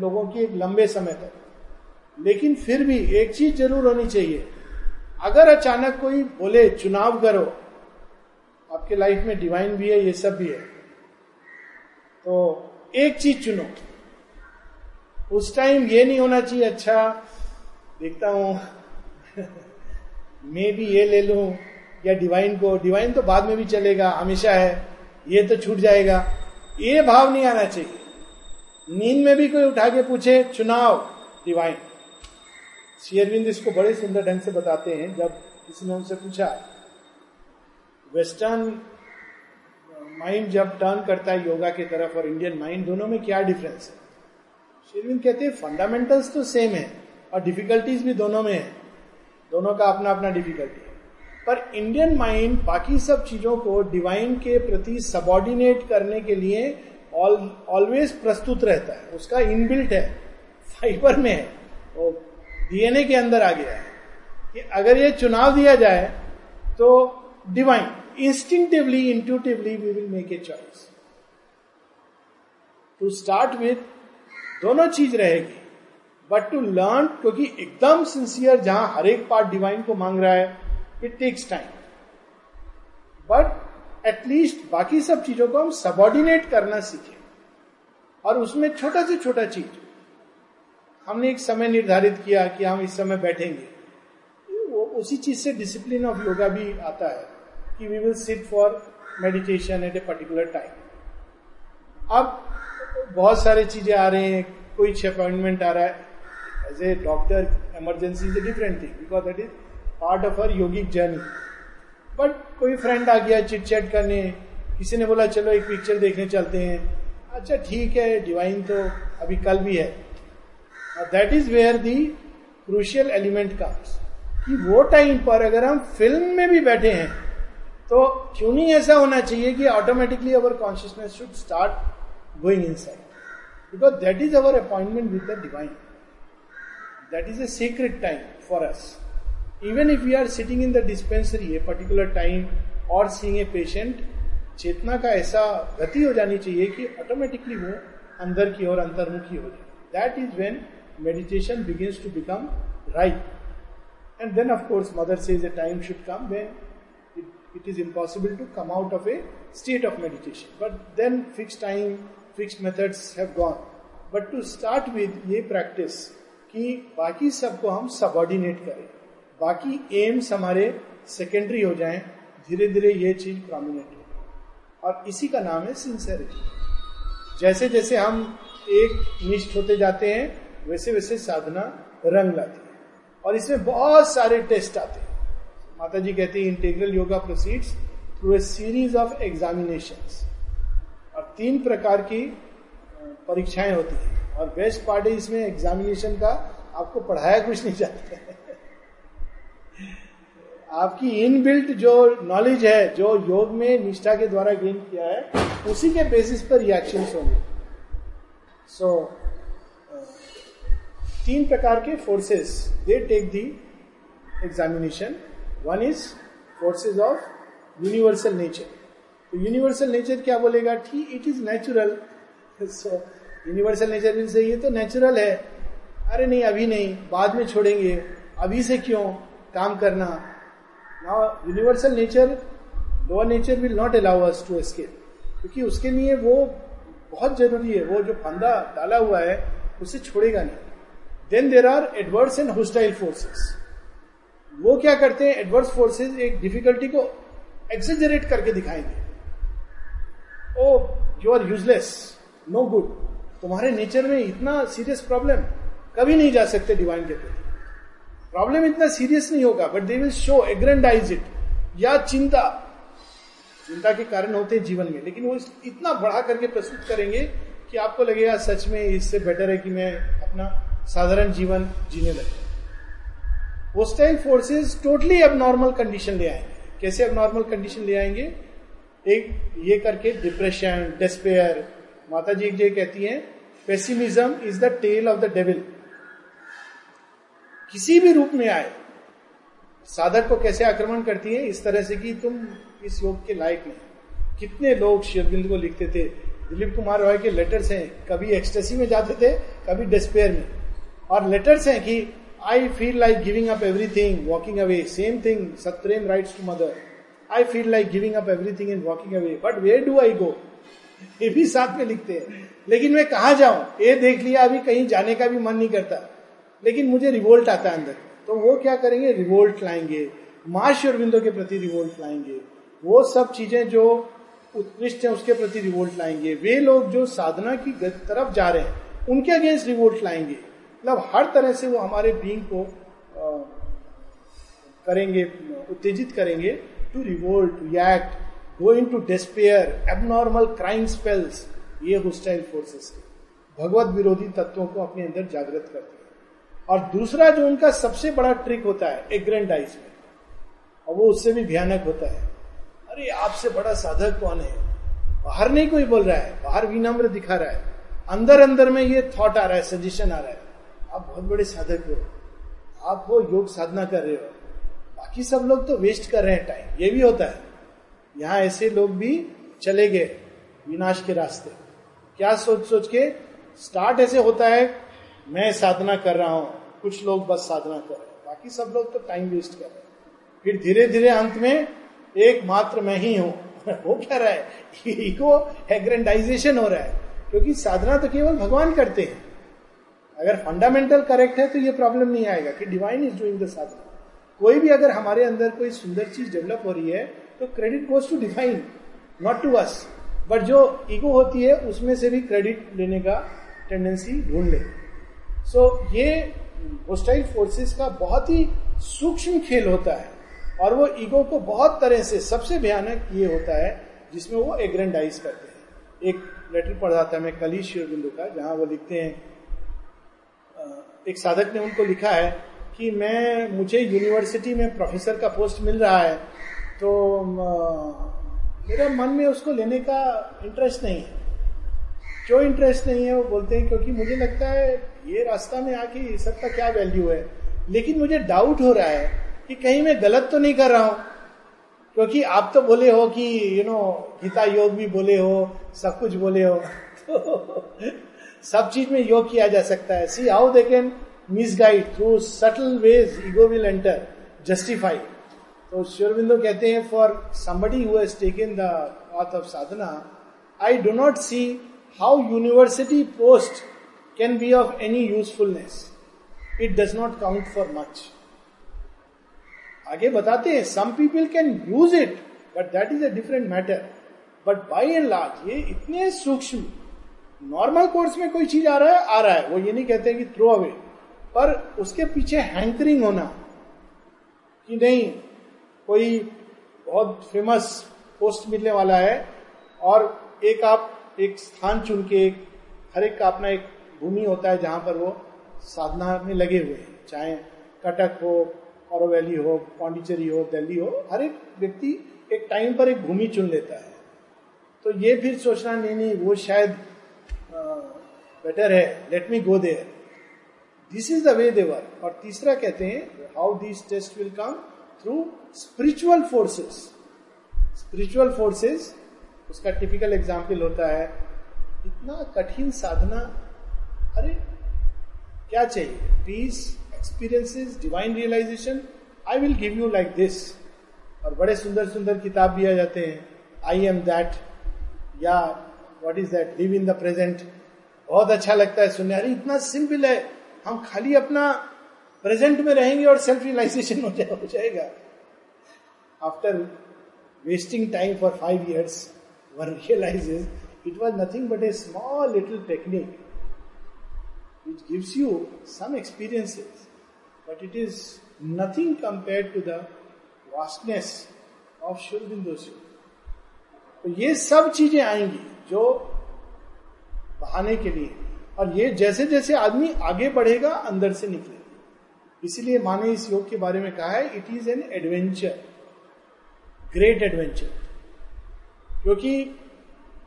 लोगों की एक लंबे समय तक लेकिन फिर भी एक चीज़ ज़रूर होनी चाहिए अगर अचानक कोई बोले, चुनाव करो। आपके लाइफ में डिवाइन भी है, ये सब भी है। तो एक चीज़ चुनो। उस टाइम ये नहीं होना चाहिए अच्छा देखता हूँ, मैं भी ये ले लू या डिवाइन को। डिवाइन तो बाद में भी चलेगा, हमेशा है, ये तो छूट जाएगा। ये भाव नहीं आना चाहिए। नींद में भी कोई उठा के पूछे, चुनाव डिवाइन शेयरविंद इसको बड़े सुंदर ढंग से बताते हैं, जब किसी ने उनसे पूछा वेस्टर्न माइंड जब टर्न करता है योगा की तरफ़ और इंडियन माइंड दोनों में क्या डिफरेंस है? शेरविंद कहते हैं फंडामेंटल्स तो सेम है और डिफिकल्टीज भी दोनों में है। दोनों का अपना अपना डिफिकल्टी है। पर इंडियन माइंड बाकी सब चीज़ों को डिवाइन के प्रति सबॉर्डिनेट करने के लिए ऑलवेज प्रस्तुत रहता है। उसका इनबिल्ट है फाइबर में है, वो डीएनए के अंदर आ गया है कि अगर ये चुनाव दिया जाए तो divine instinctively intuitively we will make a choice to start with दोनों चीज़ रहेगी बट टू लर्न क्योंकि एकदम सिंसियर जहाँ हर एक पार्ट डिवाइन को मांग रहा है it takes time but at least बाकी सब चीज़ों को हम सबॉर्डिनेट करना सीखे। और उसमें छोटा से छोटा चीज़ हमने एक समय निर्धारित किया कि हम इस समय बैठेंगे। वो उसी चीज़ से डिसिप्लिन ऑफ़ योगा भी आता है कि we will sit for meditation at a particular time अब बहुत सारी चीज़ें आ रही हैं, कोई अपॉइंटमेंट आ रहा है। As a doctor emergency is a different thing because that is part of our yogic journey but कोई फ्रेंड आ गया चिट चैट करने, किसी ने बोला, चलो एक पिक्चर देखने चलते हैं। अच्छा ठीक है डिवाइन तो अभी कल भी है। That is where the crucial element comes कि वो टाइम पर अगर हम फ़िल्म में भी बैठे हैं तो क्यों नहीं ऐसा होना चाहिए कि automatically our consciousness should start going inside because that is our appointment with the divine that is a secret time for us even if you are sitting in the dispensary a particular time और seeing a patient चेतना का ऐसा गति हो जानी चाहिए कि automatically वो अंदर की ओर, अंतर्मुखी हो जाए। That is when meditation begins to become right. And then, of course, Mother says a time should come when it, it is impossible to come out of a state of meditation. But then, fixed time, fixed methods have gone. But to start with, ये practice कि बाकी सबको हम subordinate करें बाकी AIIMS हमारे secondary हो जाएँ धीरे धीरे ये चीज़ प्रोमिनेंट हो और इसी का नाम है सिंसेरिटी जैसे जैसे हम एक निष्ठ होते जाते हैं वैसे वैसे साधना रंग लाती है। और इसमें बहुत सारे टेस्ट आते हैं। माता जी कहती है integral yoga proceeds through a series of examination और तीन प्रकार की परीक्षाएँ होती हैं। और बेस्ट पार्ट है इसमें एग्जामिनेशन का आपको पढ़ाया कुछ नहीं जाता है। आपकी इनबिल्ट जो नॉलेज है जो योग में निष्ठा के द्वारा गेन किया है उसी के बेसिस पर रिएक्शन होंगे। सो so, तीन प्रकार के forces they take the examination one is forces of universal nature तो यूनिवर्सल नेचर क्या बोलेगा? ठीक it is natural so universal nature mean से ये तो नेचुरल है। अरे नहीं, अभी नहीं, बाद में छोड़ेंगे। अभी से क्यों? काम करना। Now universal nature lower nature will not allow us to escape क्योंकि उसके लिए वो बहुत ज़रूरी है। वो जो फंदा डाला हुआ है, उसे छोड़ेगा नहीं। Then there are adverse and hostile forces वो क्या करते हैं? एडवर्स फोर्सेस एक डिफिकल्टी को एक्सेजरेट करके दिखाएँगे ओ you are useless no good तुम्हारे नेचर में इतना सीरियस प्रॉब्लम कभी नहीं जा सकते डिवाइन के प्रति। प्रॉब्लम इतना सीरियस नहीं होगा but they will show aggrandize it या चिंता। चिंता के कारण होते हैं जीवन में। लेकिन वो इतना बढ़ा करके प्रस्तुत करेंगे कि आपको लगेगा, सच में इससे बेटर है कि मैं अपना साधारण जीवन जीने लगे। होस्टाइल फोर्सेस टोटली अब नॉर्मल कंडीशन ले आएँगे कैसे अब नॉर्मल कंडीशन ले आएँगे? एक, ये करके डिप्रेशन डिस्पेयर माता जी एक कहती हैं pessimism is the tail of the devil किसी भी रूप में आए, साधक को कैसे आक्रमण करती है? इस तरह से कि तुम इस योग के लायक नहीं। कितने लोग शिवबिंद को लिखते थे, दिलीप कुमार रॉय के लेटर्स हैं, कभी एक्सटेसी में जाते थे, कभी डिस्पेयर में। और लेटर्स हैं कि I feel like giving up everything walking away same thing Satprem writes to mother I feel like giving up everything in walking away but where do I go ये भी साथ में लिखते हैं। लेकिन मैं कहा जाऊँ? ये देख लिया, अभी कहीं जाने का भी मन नहीं करता। लेकिन मुझे रिवोल्ट आता है अंदर। तो वो क्या करेंगे? रिवोल्ट लाएँगे। माँ श्योरबिंदो के प्रति रिवोल्ट लाएँगे। वो सब चीज़ें जो उत्कृष्ट है, उसके प्रति रिवोल्ट लाएँगे। वे लोग जो साधना की तरफ़ जा रहे हैं, उनके अगेंस्ट रिवोल्ट लाएँगे। मतलब हर तरह से वो हमारे बींग को आ, करेंगे उत्तेजित करेंगे to revolt react go into despair abnormal crime spells ये होस्टाइल फोर्सेस के। भगवत विरोधी तत्वों को अपने अंदर जागृत करते हैं। और दूसरा जो उनका सबसे बड़ा ट्रिक होता है एग्रेंडाइज में और वो उससे भी भयानक होता है। अरे आपसे बड़ा साधक कौन है? बाहर नहीं कोई बोल रहा है बाहर विनम्र दिखा रहा है। अंदर अंदर में ये थॉट आ रहा है सजेशन आ रहा है। आप बहुत बड़े साधक हो। आप वो योग साधना कर रहे हो। बाकी सब लोग तो वेस्ट कर रहे हैं टाइम ये भी होता है। यहाँ ऐसे लोग भी चले गए विनाश के रास्ते। क्या सोच सोच के स्टार्ट ऐसे होता है? मैं साधना कर रहा हूँ। कुछ लोग बस साधना कर रहे हैं। बाकी सब लोग तो टाइम वेस्ट कर रहे हैं। फिर धीरे धीरे अंत में एकमात्र मैं ही हूँ। वो क्या रहा है? इको एग्रेंडाइजेशन हो रहा है। क्योंकि साधना तो केवल भगवान करते हैं। अगर फंडामेंटल करेक्ट है तो ये प्रॉब्लम नहीं आएगा कि divine is doing the sadhana. कोई भी अगर हमारे अंदर कोई सुंदर चीज़ डेवलप हो रही है तो credit goes to divine not to us but जो ईगो होती है उसमें से भी क्रेडिट लेने का टेंडेंसी ढूंढ ले। सो so, ये होस्टाइल फोर्सेस का बहुत ही सूक्ष्म खेल होता है। और वो ईगो को बहुत तरह से सबसे भयानक ये होता है जिसमें वो एग्रेंडाइज करते हैं। एक लेटर पढ़ा था मैं कल ही शिवबिंदु का जहाँ वो लिखते हैं एक साधक ने उनको लिखा है कि मैं, मुझे यूनिवर्सिटी में प्रोफेसर का पोस्ट मिल रहा है तो मेरे मन में उसको लेने का इंटरेस्ट नहीं है। जो इंटरेस्ट नहीं है वो बोलते हैं, क्योंकि मुझे लगता है ये रास्ता में आके ये सब का क्या वैल्यू है। लेकिन मुझे डाउट हो रहा है कि कहीं मैं गलत तो नहीं कर रहा हूँ। क्योंकि आप तो बोले हो कि यू नो गीता योग भी बोले हो, सब कुछ बोले हो। तो सब चीज़ में योग किया जा सकता है। See how they can misguide through subtle ways ego will enter justify तो श्योरबिंदो कहते हैं for somebody who taken the of sadhana I do not see how university post can be of any usefulness it does not count for much आगे बताते हैं some people can use it but that is a different matter but by and large ये इतने सूक्ष्म normal course में कोई चीज़ आ रहा है, आ रहा है। वो ये नहीं कहते कि थ्रो अवे पर उसके पीछे हैंकरिंग होना, कि नहीं, कोई बहुत फ़ेमस पोस्ट मिलने वाला है, और एक आप एक स्थान चुन के हर एक का अपना एक भूमि होता है जहाँ पर वो साधना में लगे हुए हैं। चाहे कटक हो और वैली हो पांडिचेरी हो दिल्ली हो, हर एक व्यक्ति एक टाइम पर एक भूमि चुन लेता है। तो ये फिर सोचना, नहीं नहीं, वो शायद बेटर है. Let me go there this is the way देवर और तीसरा कहते हैं how this test will come through spiritual forces spiritual forces उसका टिपिकल एग्ज़ाम्पल होता है, इतना कठिन साधना, अरे, क्या चाहिए? Peace experiences divine realisation I will give you like this और बड़े सुंदर सुंदर किताब भी आ जाते हैं. आई एम दैट या what is that live in the present बहुत अच्छा लगता है सुनने। अरे, इतना सिंपल है। हम खाली अपना प्रेजेंट में रहेंगे और सेल्फ रियलाइजेशन हो जाएगा। After wasting time for five years one realises it was nothing but a small little technique which gives you some experiences. But it is nothing compared to the vastness of Shurbindo तो ये सब चीज़ें आएँगी। जो बहाने के लिए। और ये जैसे जैसे आदमी आगे बढ़ेगा, अंदर से निकलेगा। इसीलिए माने इस योग के बारे में कहा है it is an adventure great adventure क्योंकि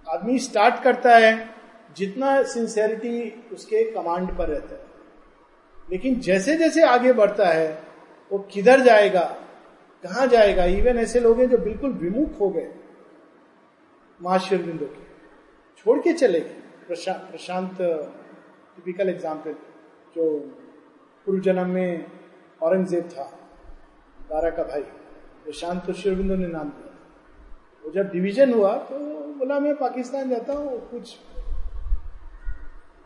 आदमी स्टार्ट करता है, जितना सिंसेरिटी उसके कमांड पर रहता है। लेकिन जैसे जैसे आगे बढ़ता है, वो किधर जाएगा, कहा जाएगा? इवन ऐसे लोग हैं जो बिल्कुल विमुख हो गए महाशिव बिंदु के। छोड़ के चले गए। प्रशा, प्रशांत टिपिकल एग्ज़ाम्पल जो पूर्व जन्म में औरंगज़ेब था दारा का भाई प्रशांत तो शिवबिंदु ने नाम दिया। वो जब डिवीज़न हुआ तो बोला मैं पाकिस्तान जाता हूँ कुछ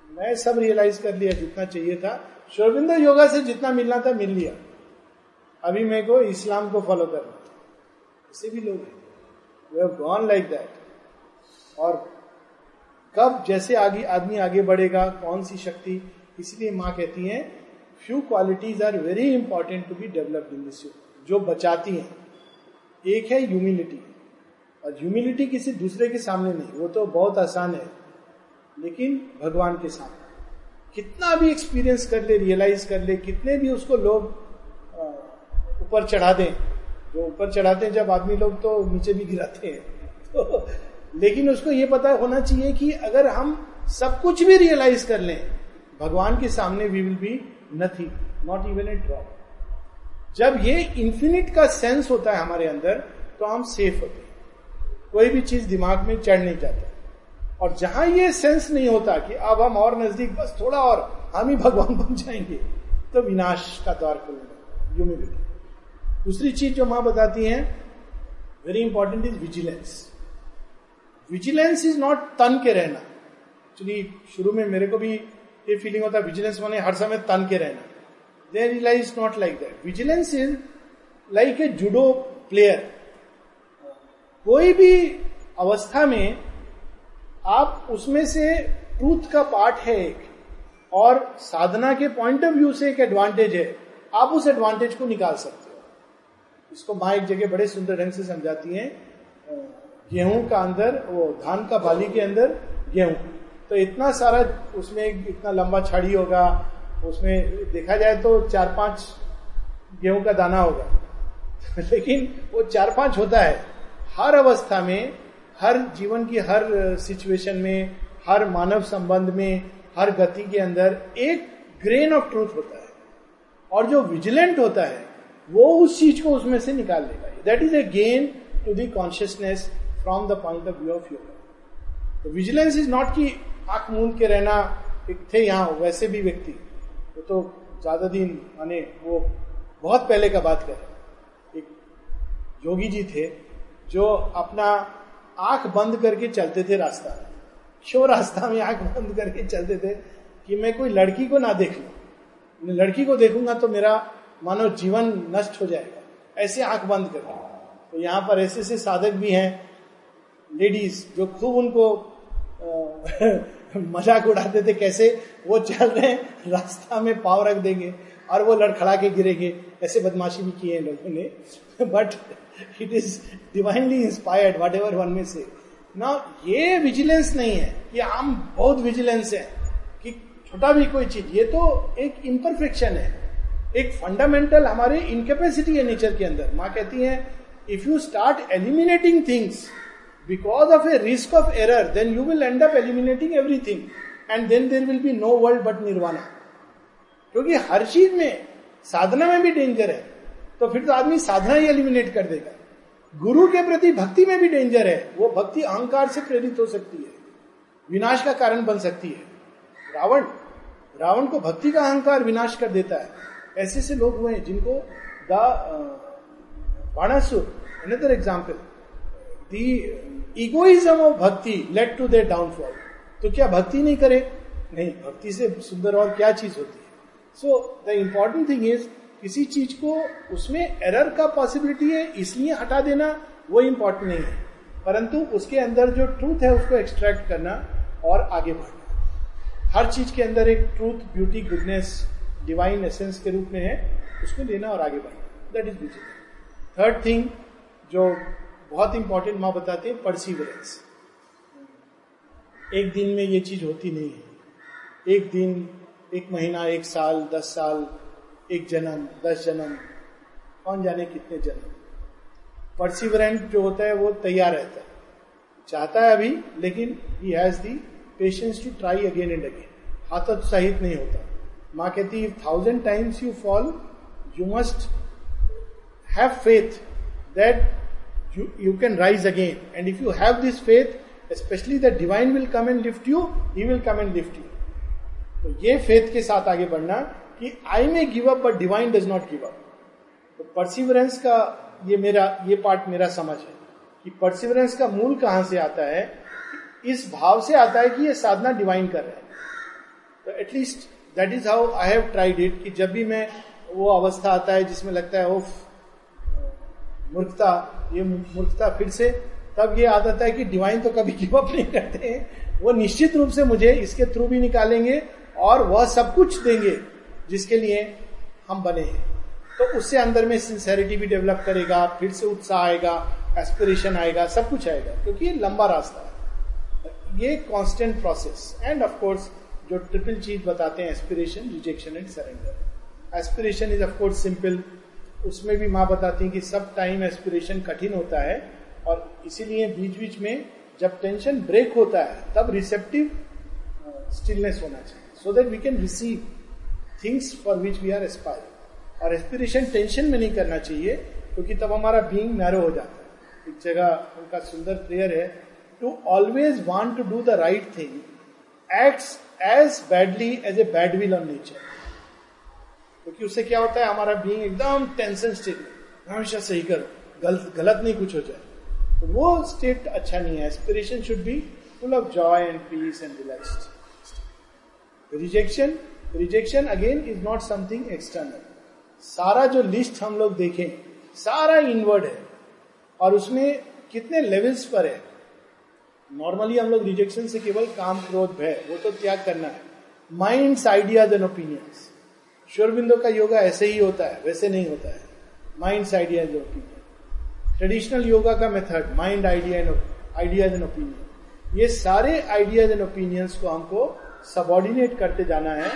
मैं सब रियलाइज़ कर लिया जितना चाहिए था। शोरबिंदो योगा से जितना मिलना था मिल लिया। अभी मेरे को इस्लाम को फॉलो करना ऐसे भी लोग हैं। गॉन लाइक दैट और कब जैसे आगे, आदमी आगे बढ़ेगा, कौन सी शक्ति? इसलिए माँ कहती हैं few qualities are very important to be developed in this जो बचाती हैं। एक है ह्यूमिलिटी और ह्यूमिलिटी किसी दूसरे के सामने नहीं, वो तो बहुत आसान है, लेकिन भगवान के सामने। कितना भी एक्सपीरियंस कर ले रियलाइज़ कर ले, कितने भी उसको लोग ऊपर चढ़ा दें, जो ऊपर चढ़ाते हैं, जब आदमी लोग तो नीचे भी गिराते हैं तो लेकिन उसको ये पता होना चाहिए कि अगर हम सब कुछ भी रियलाइज़ कर लें, भगवान के सामने we will be nothing not even a drop जब ये इंफिनिट का सेंस होता है हमारे अंदर तो हम सेफ़ होते हैं। कोई भी चीज़ दिमाग में चढ़ नहीं जाता। और जहाँ ये सेंस नहीं होता कि अब हम और नज़दीक, बस थोड़ा और, हम ही भगवान बन जाएँगे तो विनाश का द्वार खुलेगा दूसरी चीज़ जो माँ बताती हैं very important is vigilance vigilance is not तन के रहना एक्चुअली शुरू में मेरे को भी ये फीलिंग होता है विजिलेंस माने हर समय तन के रहना। They realise not like that vigilance is like a judo player कोई भी अवस्था में आप उसमें से ट्रूथ का पार्ट है एक, और साधना के पॉइंट ऑफ़ व्यू से एक एडवांटेज है, आप उस एडवांटेज को निकाल सकते हो। इसको माँ एक जगह बड़े सुंदर ढंग से समझाती है। गेहूँ का अंदर वो धान का बाली के अंदर गेहूँ। तो इतना सारा उसमें इतना लंबा छाड़ी होगा, उसमें देखा जाए तो चार पाँच गेहूँ का दाना होगा। लेकिन वो चार पाँच होता है। हर अवस्था में, हर जीवन की हर सिचुएशन में, हर मानव संबंध में, हर गति के अंदर एक ग्रेन ऑफ़ ट्रूथ होता है। और जो विजिलेंट होता है, वो उस चीज़ को उसमें से निकाल लेगा। That is a gain to the consciousness from the point of view of yoga तो विजिलेंस इज़ नॉट की आँख मूंद के रहना एक थे यहाँ वैसे भी व्यक्ति वो तो ज़्यादा दिन माने वो बहुत पहले का बात कर एक योगी जी थे जो अपना आँख बंद करके चलते थे रास्ता क्यों रास्ता में आँख बंद करके चलते थे कि मैं कोई लड़की को ना देख लू लड़की को देखूँगा तो मेरा मानो जीवन नष्ट हो जाएगा ऐसे आँख बंद कर तो यहाँ पर ऐसे ऐसे साधक भी हैं लेडीज़ जो खूब उनको मज़ाक उड़ाते थे कैसे वो चल रहे रास्ता में पाव रख देंगे और वो लड़खड़ा के गिरेंगे। ऐसे बदमाशी भी किए हैं लोगों ने। But it is divinely inspired whatever one में से ना ये विजिलेंस नहीं है कि हम बहुत विजिलेंस है, कि छोटा भी कोई चीज़। ये तो एक इम्परफेक्शन है। एक फंडामेंटल हमारे इनकेपेसिटी है नेचर के अंदर। माँ कहती है if you start eliminating things because of a risk of error then you will end up eliminating everything and then there will be no world but nirvana क्योंकि हर चीज़ में साधना में भी डेंजर है तो फिर तो आदमी साधना ही एलिमिनेट कर देगा गुरु के प्रति भक्ति में भी डेंजर है वो भक्ति अहंकार से प्रेरित हो सकती है विनाश का कारण बन सकती है रावण रावण को भक्ति का अहंकार विनाश कर देता है ऐसे से लोग हुए हैं जिनको the Banasura example the egoism of bhakti led to their downfall तो क्या भक्ति नहीं करे? नहीं, भक्ति से सुंदर और क्या चीज़ होती है? So the important thing is किसी चीज़ को उसमें एरर का पॉसिबिलिटी है, इसलिए हटा देना, वो इंपॉर्टेंट नहीं है। परंतु उसके अंदर जो ट्रूथ है, उसको एक्सट्रैक्ट करना और आगे बढ़ना। हर चीज़ के अंदर एक truth beauty goodness divine essence के रूप में है, उसको लेना और आगे बढ़ना। That is visit third thing जो बहुत इंपॉर्टेंट माँ बताते हैं परसिवरेंस एक दिन में ये चीज़ होती नहीं है। एक दिन, एक महीना, एक साल, दस साल, एक जन्म, दस जन्म, कौन जाने कितने जन्म। परसिवरेंट जो होता है वो तैयार रहता है। चाहता है अभी, लेकिन he has the patience to try again and again हतोत्साहित नहीं होता। माँ कहती thousand times you fall you must have faith that you can rise again and if you have this faith specially the divine will come and lift you he will come and lift you तो ये faith के साथ आगे बढ़ना कि I may give up but divine does not give up तो perseverance का ये मेरा, ये पार्ट मेरा समझ है कि परसिवरेंस का मूल कहाँ से आता है? इस भाव से आता है कि ये साधना डिवाइन कर रहे हैं। तो at least that is how I have tried it कि जब भी मैं वो अवस्था आता है जिसमें लगता है, ओफ, मूर्खता ये मूर्खता फिर से, तब ये आदत है कि डिवाइन तो कभी गिव अप नहीं करते हैं। वो निश्चित रूप से मुझे इसके थ्रू भी निकालेंगे और वह सब कुछ देंगे जिसके लिए हम बने हैं। तो उससे अंदर में सिंसेरिटी भी डेवलप करेगा, फिर से उत्साह आएगा एस्पिरेशन आएगा, सब कुछ आएगा, क्योंकि ये लंबा रास्ता है। ये constant process and of course जो ट्रिपल चीज़ बताते हैं aspiration rejection and surrender aspiration is of course simple उसमें भी माँ बताती कि सब टाइम एस्पिरेशन कठिन होता है और इसीलिए बीच बीच में जब टेंशन ब्रेक होता है, तब रिसेप्टिव स्टिलनेस होना चाहिए। So that we can receive things for which we are aspire और एस्पिरेशन टेंशन में नहीं करना चाहिए, क्योंकि तब हमारा बींग नैरो हो जाता है। एक जगह उनका सुंदर प्रेयर है to always want to do the right thing acts as badly as a bad will on nature क्योंकि उससे क्या होता है, हमारा बींग एकदम टेंशन स्टेट में। हमेशा सही करो, गलत गलत नहीं कुछ हो जाए। तो वो स्टेट अच्छा नहीं है। Aspiration should be full of joy and peace and relaxed rejection rejection again is not something external सारा जो लिस्ट हम लोग देखें, सारा इनवर्ड है। और उसमें कितने लेवल्स पर है? नॉर्मली हम लोग रिजेक्शन से केवल काम, क्रोध, भय, वो तो त्याग करना है? Minds ideas and opinions Aurobindo का योगा ऐसे ही होता है, वैसे नहीं होता है। Mind ideas opinion traditional yoga का method mind idea and ideas and opinion ये सारे आइडियाज़ एंड ओपिनियंस को हमको सबॉर्डिनेट करते जाना है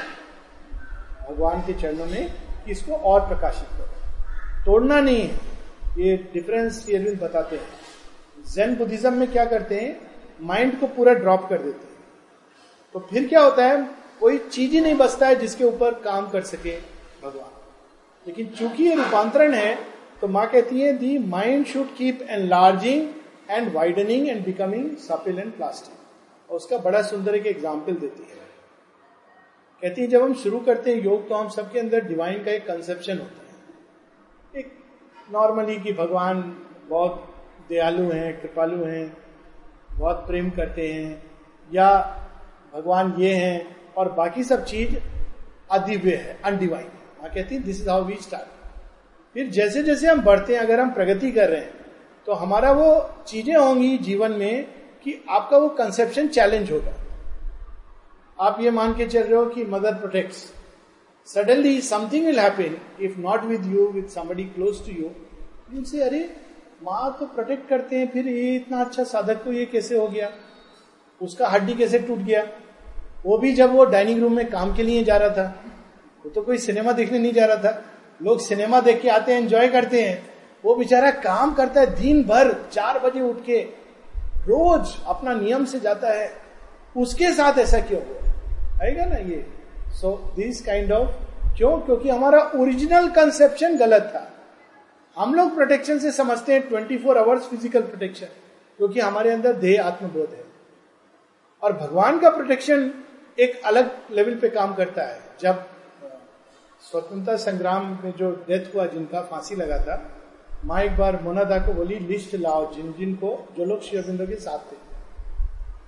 भगवान के चरणों में इसको और प्रकाशित करो। तोड़ना नहीं है। ये डिफरेंस अरविंद बताते हैं। जैन बुद्धिज्म में क्या करते हैं? माइंड को पूरा ड्रॉप कर देते हैं। तो फिर क्या होता है? कोई चीज़ ही नहीं बचता है जिसके ऊपर काम कर सके भगवान। लेकिन चूँकि ये रूपांतरण है तो माँ कहती है the mind should keep enlarging and widening and becoming supple and plastic और उसका बड़ा सुंदर एक एग्ज़ाम्पल देती है। कहती है, जब हम शुरू करते हैं योग तो हम सबके अंदर डिवाइन का एक कंसेप्शन होता है। एक नॉर्मली कि भगवान बहुत दयालु हैं, कृपालु हैं, बहुत प्रेम करते हैं, या भगवान ये हैं और बाकी सब चीज़ अदिव्य है अनडिवाइन हाँ। कहती है this is how we start फिर जैसे जैसे हम बढ़ते हैं, अगर हम प्रगति कर रहे हैं तो हमारा वो चीज़ें होंगी जीवन में कि आपका वो कंसेप्शन चैलेंज होगा। आप ये मान के चल रहे हो कि Mother protects. Suddenly something will happen if not with you with somebody close to you उनसे, अरे, माँ तो प्रोटेक्ट करते हैं, फिर ये इतना अच्छा साधक को ये कैसे हो गया? उसका हड्डी कैसे टूट गया? वो भी जब वो डाइनिंग रूम में काम के लिए जा रहा था, वो तो कोई सिनेमा देखने नहीं जा रहा था। लोग सिनेमा देख के आते हैं एंजॉय करते हैं। वो बेचारा काम करता है दिन भर, चार बजे उठ के, रोज अपना नियम से जाता है। उसके साथ ऐसा क्यों हुआ? आएगा ना ये। सो दिस काइंड ऑफ़ क्यों? क्योंकि हमारा ओरिजिनल कंसेप्शन गलत था। हम लोग प्रोटेक्शन से समझते हैं twenty four hours physical protection क्योंकि हमारे अंदर देह आत्मबोध है। और भगवान का प्रोटेक्शन एक अलग लेवल पे काम करता है। जब स्वतंत्रता संग्राम में जो डेथ हुआ, जिनका फांसी लगा था, माँ एक बार मोनादा को बोली, लिस्ट लाओ जिन जिन को, जो लोग शिवबिंदो के साथ थे,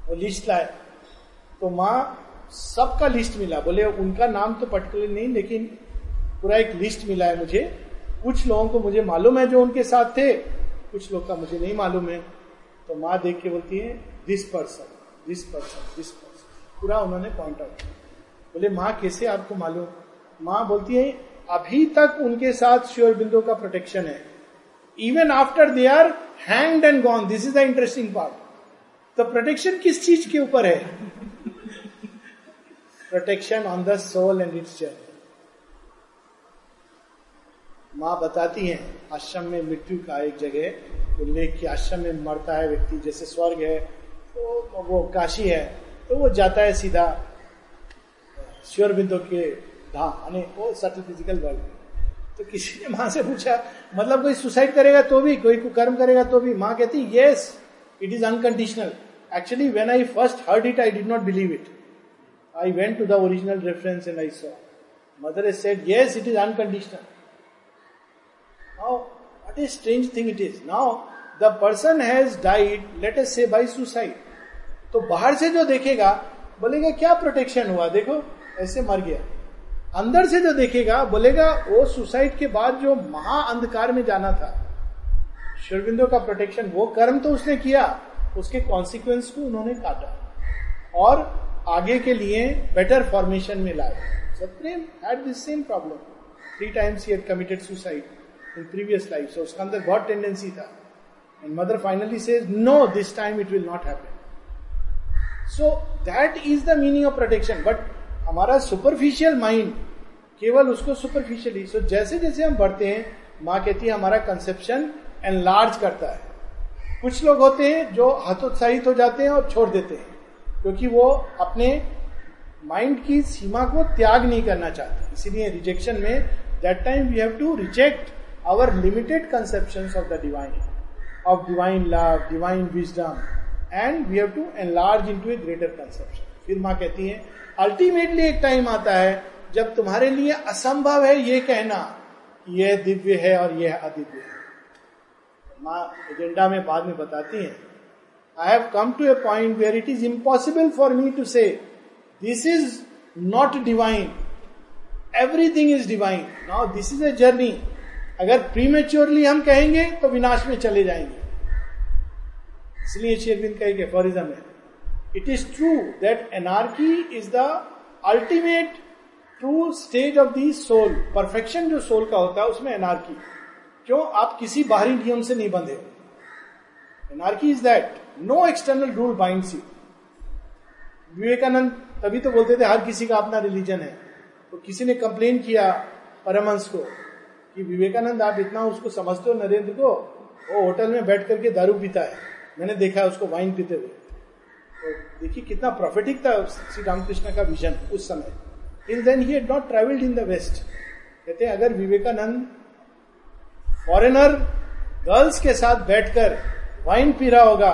वो लिस्ट लाए। तो माँ सबका लिस्ट मिला। बोले, उनका नाम तो पर्टिकुलर नहीं, लेकिन पूरा एक लिस्ट मिला है मुझे। कुछ लोगों को मुझे मालूम है जो उनके साथ थे, कुछ लोग का मुझे नहीं मालूम है। तो माँ देख के बोलती है this person this person this person पूरा उन्होंने पॉइंट आउट किया। बोले, माँ, कैसे आपको मालूम? माँ बोलती है, अभी तक उनके साथ श्योर बिंदु का प्रोटेक्शन है। Even after they are hanged and gone this is the interesting part तो प्रोटेक्शन किस चीज़ के ऊपर है? Protection on the soul and its journey माँ बताती हैं, आश्रम में मृत्यु का एक जगह उल्लेख की आश्रम में मरता है व्यक्ति, जैसे स्वर्ग है तो वो काशी है। तो वो जाता है सीधा, श्योर बिंदु के धाम, यानी वो सटल फ़िज़िकल वर्ल्ड तो किसी ने माँ से पूछा मतलब कोई सुसाइड करेगा तो भी, कोई कर्म करेगा तो भी? माँ कहती yes it is unconditional actually when I first heard it I did not believe it I went to the original reference and I saw Mother is said yes it is unconditional now what is strange thing it is now the person has died let us say by suicide तो बाहर से जो देखेगा, बोलेगा, क्या protection हुआ? देखो, ऐसे मर गया. अंदर से जो देखेगा, बोलेगा, वो सुसाइड के बाद जो महा अंधकार में जाना था शिवबिंदो का प्रोटेक्शन वो कर्म तो उसने किया, उसके कॉन्सिक्वेंस को उन्होंने काटा और आगे के लिए बेटर फॉर्मेशन में लाए सप्रेम had this same problem three times he committed suicide in previous life उसका अंदर बहुत टेंडेंसी था. And Mother finally says no this time it will not happen so that is the meaning of protection but हमारा superficial mind केवल उसको superficially सो जैसे जैसे हम बढ़ते हैं, माँ कहती है, हमारा कंसेप्शन एनलार्ज करता है। कुछ लोग होते हैं जो हतोत्साहित हो जाते हैं और छोड़ देते हैं, क्योंकि वो अपने माइंड की सीमा को त्याग नहीं करना चाहते। इसीलिए रिजेक्शन में that time we have to reject our limited conception of the divine of divine love divine wisdom and we have to enlarge into a greater conception फिर माँ कहती है अल्टीमेटली एक टाइम आता है जब तुम्हारे लिए असंभव है ये कहना यह दिव्य है और यह अदिव्य है माँ एजेंडा में बाद में बताती हैं I have come to a point where it is impossible for me to say, this is not divine. Everything is divine. Now this is a journey. अगर प्रीमेच्योरली हम कहेंगे तो विनाश में चले जाएँगे इसलिए शेरविंद का एक एफोरिज्म है। It is true that anarchy is the ultimate true stage of the soul perfection जो सोल का होता है, उसमें एनार्की क्यों? आप किसी बाहरी नियम से नहीं बंधे। Anarchy is that no external rule bind you Vivekananda तभी तो बोलते थे, हर किसी का अपना रिलीजन है। तो किसी ने कंप्लेन किया परमंश को कि विवेकानंद आप इतना उसको समझते हो, नरेंद्र को, वो होटल में बैठ करके दारू पीता है। मैंने देखा उसको वाइन पीते हुए। तो देखिए कितना प्रॉफिटिक था श्री रामकृष्ण का विजन उस समय। Till then he not travelled in the west कहते हैं, अगर विवेकानंद फॉरेनर गर्ल्स के साथ बैठकर वाइन पी रहा होगा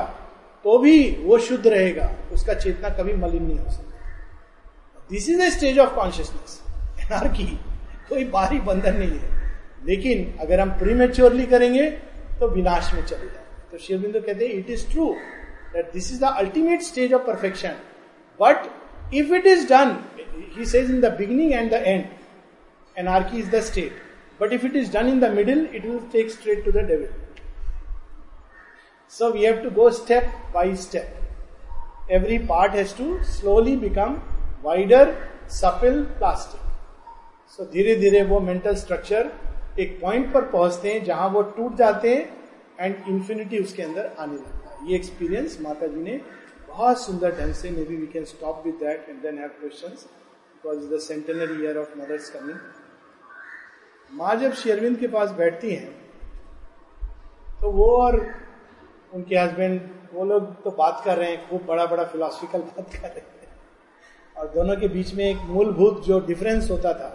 तो भी वो शुद्ध रहेगा। उसका चेतना कभी मलिन नहीं हो सकता। This is a stage of consciousness anarchy कोई बाहरी बंधन नहीं है। लेकिन अगर हम प्रीमेच्योरली करेंगे तो विनाश में चले जाए तो शिवबिंदु कहते हैं it is true that this is the ultimate stage of perfection but if it is done he says in the beginning and the end anarchy is the state but if it is done in the middle it will take straight to the devil So we have to go step by step. Every part has to slowly become wider, supple, plastic. So धीरे धीरे वो mental structure एक point पर पहुँचते हैं जहाँ वो टूट जाते हैं एंड इंफिनिटी उसके अंदर आने लगता है। ये एक्सपीरियंस माता जी ने बहुत सुंदर ढंग से maybe we can stop with that and then have questions because the centenary year of mothers coming माँ जब शेरविंद के पास बैठती हैं तो वो और उनके हस्बैंड वो लोग तो बात कर रहे हैं, खूब बड़ा बड़ा फिलोसफिकल बात कर रहे हैं। और दोनों के बीच में एक मूलभूत जो डिफरेंस होता था,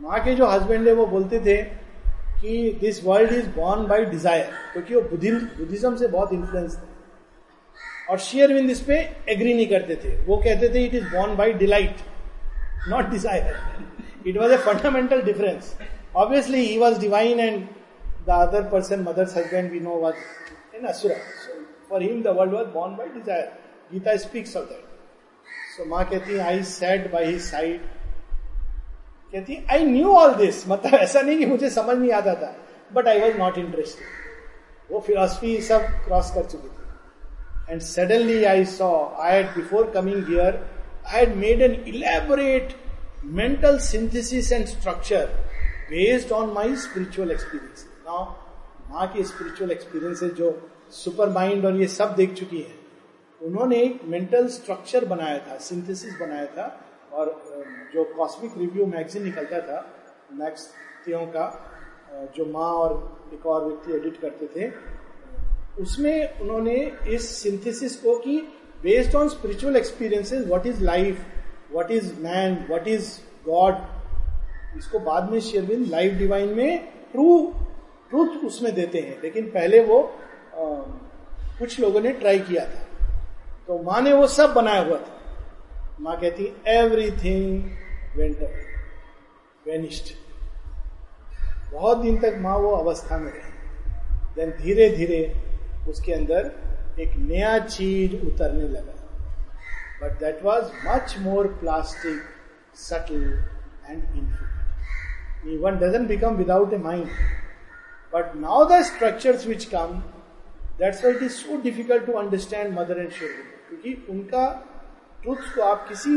माँ के जो हस्बैंड है, वो बोलते थे कि this world is born by desire क्योंकि वो बुद्धिज्म से बहुत इन्फ्लुएंस थे और शेयर विंद इस पे एग्री नहीं करते थे वो कहते थे it is born by delight not desire it was a fundamental difference obviously he was divine and the other person mother's husband, we know an asura. So for him, the world was born by desire. Gita speaks of that. So माँ कहती है I sat by his side कहती I knew all this मतलब ऐसा नहीं कि मुझे समझ नहीं आता था but I was not interested वो फिलोसफी सब क्रॉस कर चुकी थी। And suddenly I saw I had before coming here I had made an elaborate mental synthesis and structure based on my spiritual experience. Now माँ की spiritual experiences जो supermind और ये सब देख चुकी है। उन्होंने एक मेंटल स्ट्रक्चर बनाया था सिंथेसिस बनाया था और जो कॉस्मिक रिव्यू मैगजीन निकलता था मैक्स तियों का जो माँ और एक और व्यक्ति एडिट करते थे उसमें उन्होंने इस सिंथेसिस को कि based on spiritual experiences what is life what is man what is God इसको बाद में शेरविंद लाइफ डिवाइन में ट्रू ट्रूथ उसमें देते हैं। लेकिन पहले वो आ, कुछ लोगों ने ट्राई किया था। तो माँ ने वो सब बनाया हुआ था। माँ कहती एवरीथिंग वेंट वेनिस्ट बहुत दिन तक माँ वो अवस्था में रही। देन धीरे धीरे उसके अंदर एक नया चीज़ उतरने लगा। But that was much more plastic subtle and infinite one dozen become without a mind but now the structure which come that's why it is so difficult to understand mother and शोर क्योंकि उनका truth को आप किसी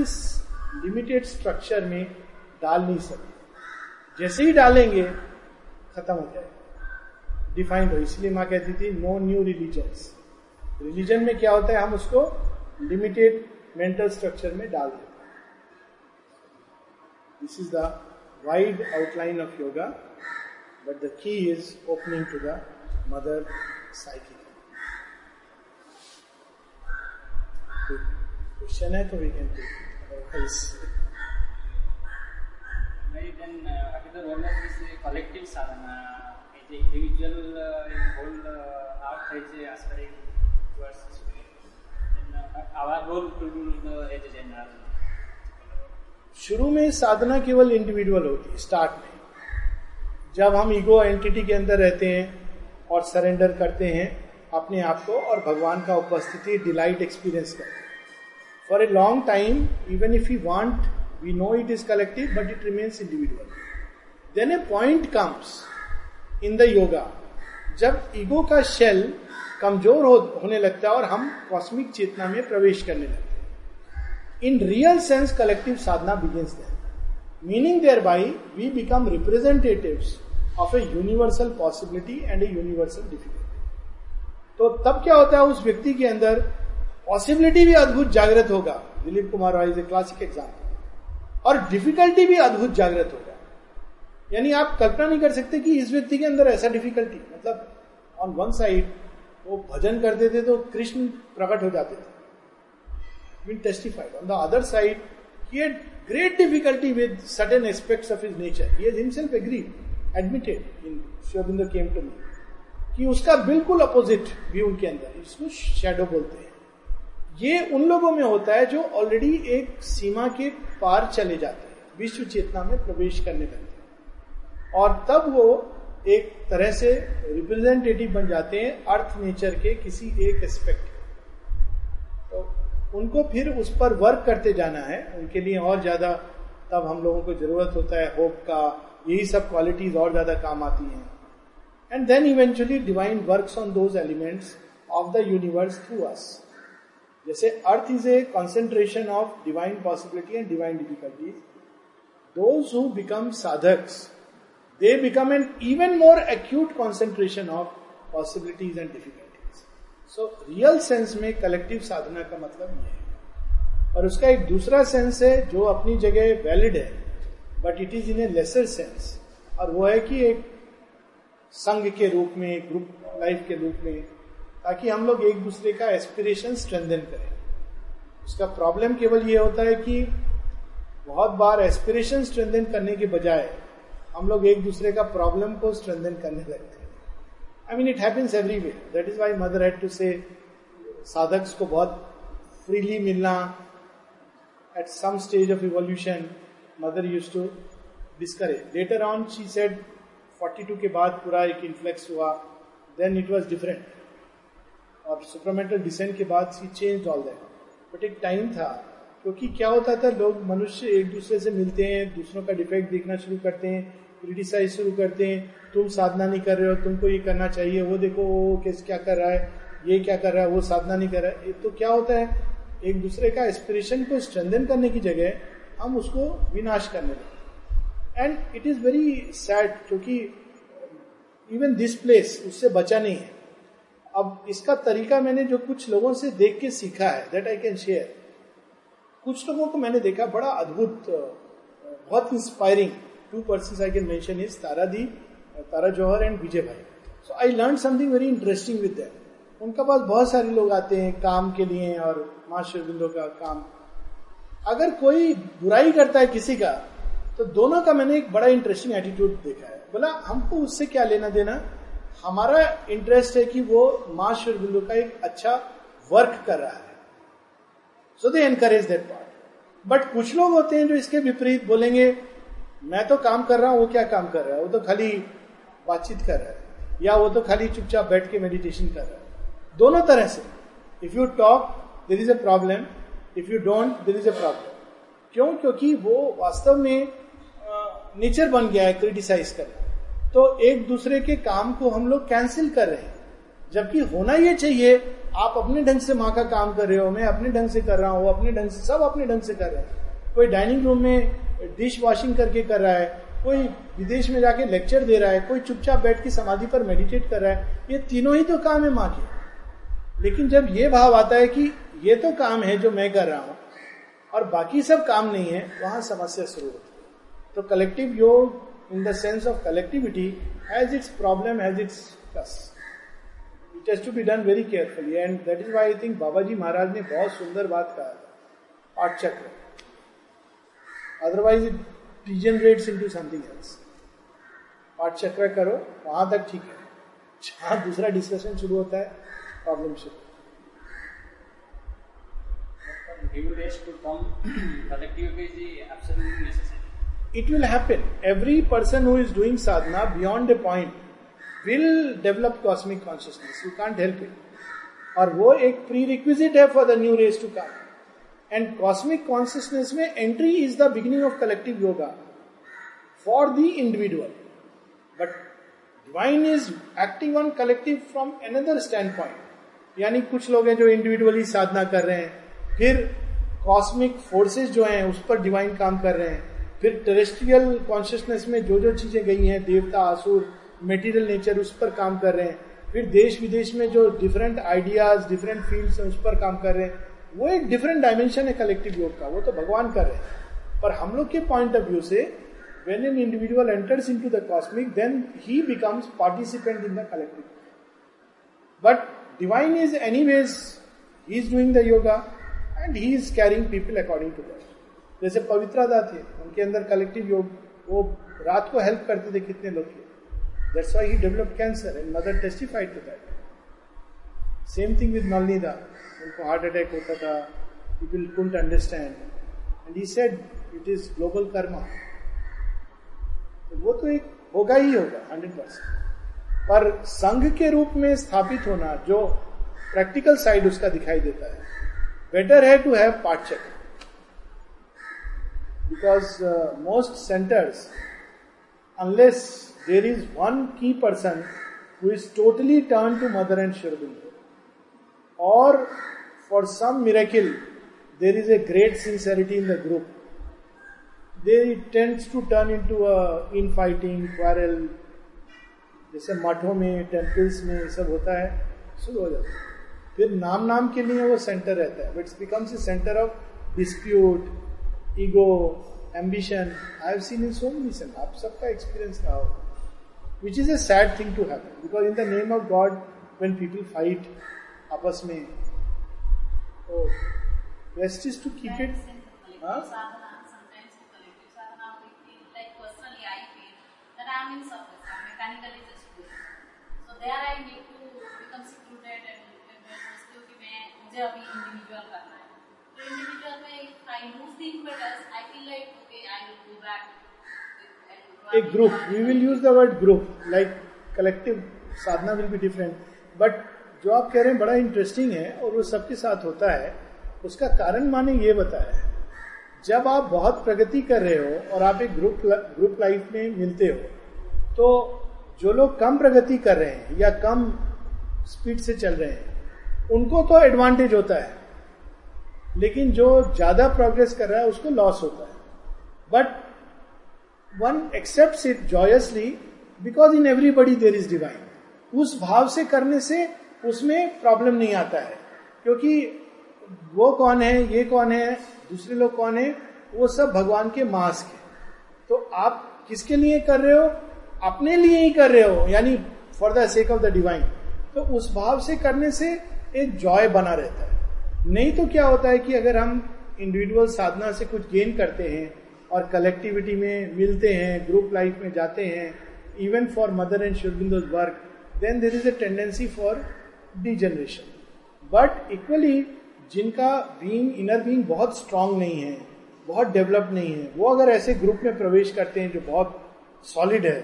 limited structure में डाल नहीं सकते। जैसे ही डालेंगे, खत्म हो जाएगा। डिफाइंड हो। इसलिए माँ कहती थी नो न्यू रिलीजन रिलीजन में क्या होता है? हम उसको लिमिटेड मेंटल स्ट्रक्चर में डाल देते this is the wide outline of yoga but the key is opening to the Mother psychic question hai to we can do. Otherwise शुरू में साधना केवल इंडिविजुअल होती है स्टार्ट में। जब हम इगो आइडेंटिटी के अंदर रहते हैं और सरेंडर करते हैं अपने आप को और भगवान का उपस्थिति डिलाइट एक्सपीरियंस करते हैं। For a long time even if you want we know it is collective but it remains individual then a point comes in the yoga जब ईगो का शेल कमज़ोर हो, होने लगता है और हम कॉस्मिक चेतना में प्रवेश करने लगते हैं। In real sense collective sadhana begins there meaning thereby we become representative of a universal possibility and a universal difficulty तो तब क्या होता है उस व्यक्ति के अंदर पॉसिबिलिटी भी अद्भुत जागृत होगा Dilip Kumar Roy is a classic example और डिफिकल्टी भी अद्भुत जागृत होगा यानी आप कल्पना नहीं कर सकते कि इस व्यक्ति के अंदर ऐसा डिफिकल्टी मतलब ऑन वन साइड वो भजन करते थे तो कृष्ण प्रकट हो जाते थे been testified. On the other side, he had great difficulty with certain aspects of his nature. He has himself agreed, admitted in Shobinda came to. कि उसका बिल्कुल अपोजिट भी उनके अंदर इसको शेडो बोलते हैं ये उन लोगों में होता है जो ऑलरेडी एक सीमा के पार चले जाते हैं, विश्व चेतना में प्रवेश करने लगते हैं। और तब वो एक तरह से रिप्रेजेंटेटिव बन जाते हैं अर्थ नेचर के किसी एक एस्पेक्ट तो उनको फिर उस पर वर्क करते जाना है, उनके लिए और ज़्यादा तब हम लोगों को ज़रूरत होता है होप का, यही सब क्वालिटीज और ज़्यादा काम आती हैं। And then eventually divine works on those elements of the universe through us जैसे earth is a concentration of divine possibility and divine difficulties those who become sadhaks they become an even more acute concentration of possibilities and difficulties. So, real sense में collective साधना का मतलब यह है। और उसका एक दूसरा सेंस है जो अपनी जगह वैलिड है but it is in a lesser sense और वो है कि एक संघ के रूप में ग्रुप लाइफ के रूप में ताकि हम लोग एक दूसरे का एस्पिरेशन स्ट्रेंथन करें। उसका प्रॉब्लम केवल ये होता है कि बहुत बार एस्पिरेशन स्ट्रेंथन करने के बजाय हम लोग एक दूसरे का प्रॉब्लम को स्ट्रेंथन करने लगते हैं। I mean it happens everywhere that is why mother had to say साधक्स को बहुत फ्रीली मिलना at some stage of evolution mother used to discourage later on she said 42 के बाद पूरा एक इन्फ्लेक्स हुआ देन इट वॉज़ डिफरेंट और supermental descent के बाद she change all that but एक टाइम था, क्योंकि क्या होता था, लोग मनुष्य एक दूसरे से मिलते हैं, दूसरों का डिफेक्ट देखना शुरू करते हैं क्रिटिसाइज शुरू करते हैं, तुम साधना नहीं कर रहे हो, तुमको ये करना चाहिए, वो देखो वो किस क्या कर रहा है, ये क्या कर रहा है, वो साधना नहीं कर रहा है। तो क्या होता है, एक दूसरे का एस्पिरेशन को स्ट्रेंथन करने की जगह हम उसको विनाश करने लगते and it is very sad क्योंकि इवन दिस प्लेस उससे बचा नहीं है। अब इसका तरीका मैंने जो कुछ लोगों से देख के सीखा है दैट आई कैन शेयर कुछ लोगों को मैंने देखा, बड़ा अद्भुत बहुत inspiring two person I can mention is Tara di, Tara Jauhar and Vijay bhai. So I learn something very interesting with them उनका पास बहुत सारे लोग आते हैं काम के लिए और माँ शिवबिंदो का काम। अगर कोई बुराई करता है किसी का तो दोनों का मैंने एक बड़ा इंटरेस्टिंग एटीट्यूड देखा है। बोला, हमको उससे क्या लेना देना? हमारा इंटरेस्ट है कि वो माँ शिवबिंदु का एक अच्छा वर्क कर रहा है। So they encourage that part but कुछ लोग होते हैं जो इसके विपरीत बोलेंगे, मैं तो काम कर रहा हूँ, वो क्या काम कर रहा है? वो तो खाली बातचीत कर रहा है। या वो तो खाली चुपचाप बैठ के मेडिटेशन कर रहा है। दोनों तरह से। If you talk there is a problem if you don't there is a problem क्यों? क्योंकि वो वास्तव में नेचर बन गया है क्रिटिसाइज करना तो एक दूसरे के काम को हम लोग कैंसिल कर रहे हैं। जबकि होना ये चाहिए, आप अपने ढंग से माँ का काम कर रहे हो, मैं अपने ढंग से कर रहा हूँ अपने ढंग से, सब अपने ढंग से कर रहे हैं। कोई डाइनिंग रूम में डिश वॉशिंग करके कर रहा है, कोई विदेश में जाके लेक्चर दे रहा है, कोई चुपचाप बैठ के समाधि पर मेडिटेट कर रहा है, ये तीनों ही तो काम है माँ के। लेकिन जब ये भाव आता है कि ये तो काम है जो मैं कर रहा हूँ, और बाकी सब काम नहीं है, वहाँ समस्या शुरू होती है। तो collective yoga in the sense of collectivity has its problem has its plus it has to be done very carefully and that is why I think Baba ji Maharaj ने बहुत सुंदर बात कहा आठ चक्र otherwise it degenerates into something else आठ चक्र करो वहाँ तक ठीक है जहाँ दूसरा डिस्कशन शुरू होता है प्रॉब्लम शुरू Due rest to come, collectivity is absolutely necessary. It will happen. Every person who is doing sadhana beyond a point will develop cosmic consciousness. You can't help it. और वो एक प्री रिक्विजिट है for the new race to come and cosmic consciousness में entry is the beginning of collective yoga for the individual but divine is acting on collective from another standpoint यानी कुछ लोग हैं जो इंडिविजुअली साधना कर रहे हैं फिर कॉस्मिक फोर्सेस जो हैं उस पर डिवाइन काम कर रहे हैं फिर टेरेस्ट्रियल कॉन्शियसनेस में जो जो चीज़ें गई हैं, देवता आसुर मेटीरियल नेचर उस पर काम कर रहे हैं। फिर देश विदेश में जो डिफरेंट आइडियाज़ डिफरेंट फील्ड्स हैं, उस पर काम कर रहे हैं। वो एक डिफरेंट डायमेंशन है कलेक्टिव योग का, वो तो भगवान कर रहे हैं। पर हम लोग के पॉइंट ऑफ़ व्यू से when an individual enters into the cosmic then he becomes participant in the collective but divine is anyways he is doing the yoga and he is carrying people according to that जैसे पवित्रता थे, उनके अंदर collective योग, वो रात को help करते थे कितने लोग के। That's why he develop cancer and mother testified to that same thing with Nalinida उनको हार्ट अटैक होता था people couldn't understand and he said it is global karma तो वो तो एक होगा ही होगा हंड्रेड परसेंट पर संघ के रूप में स्थापित होना, जो प्रैक्टिकल साइड उसका दिखाई देता है। बेटर है to have part Pachak. Because uh, most centers, unless there is one key person who is totally turned to Mother and Shurbindo, or for some miracle, there is a great sincerity in the group, it tends to turn into a infighting, quarrel, जैसे मठों में temples में ये सब होता है शुरू हो जाता है फिर नाम नाम के लिए वो सेंटर रहता है it's becomes a centre of dispute ego ambition I have seen in so many saint आप सबका एक्सपीरियंस रहा होगा। Which is a sad thing to happen because in the name of God when people fight आपस में तो best is to keep it there I need मुझे अभी individual करना है। इंडिविजुअल में if I lose the impetus I feel like okay I will go back एक group we will use the word group like collective sadhana will be different but जो आप कह रहे हैं, बड़ा इंटरेस्टिंग है और वो सबके साथ होता है, उसका कारण माने ये बताया है। जब आप बहुत प्रगति कर रहे हो और आप एक ग्रुप ग्रुप लाइफ में मिलते हो तो जो लोग कम प्रगति कर रहे हैं या कम स्पीड से चल रहे हैं, उनको तो एडवांटेज होता है। लेकिन जो ज़्यादा प्रोग्रेस कर रहा है, उसको लॉस होता है। But one accept it joyously because in everybody there is divine उस भाव से करने से उसमें प्रॉब्लम नहीं आता है। क्योंकि वो कौन है, ये कौन है, दूसरे लोग कौन है, वो सब भगवान के मास्क है। तो आप किसके लिए कर रहे हो? अपने लिए ही कर रहे हो, यानी for the sake of the divine तो उस भाव से करने से एक जॉय बना रहता है। नहीं तो क्या होता है कि अगर हम इंडिविजुअल साधना से कुछ गेन करते हैं और कलेक्टिविटी में मिलते हैं ग्रुप लाइफ में जाते हैं even for Mother and शुरबिंदोज work then there is a tendency for degeneration but equally जिनका बींग इनर बींग बहुत स्ट्रांग नहीं है, बहुत डेवलप नहीं है, वो अगर ऐसे ग्रुप में प्रवेश करते हैं जो बहुत सॉलिड है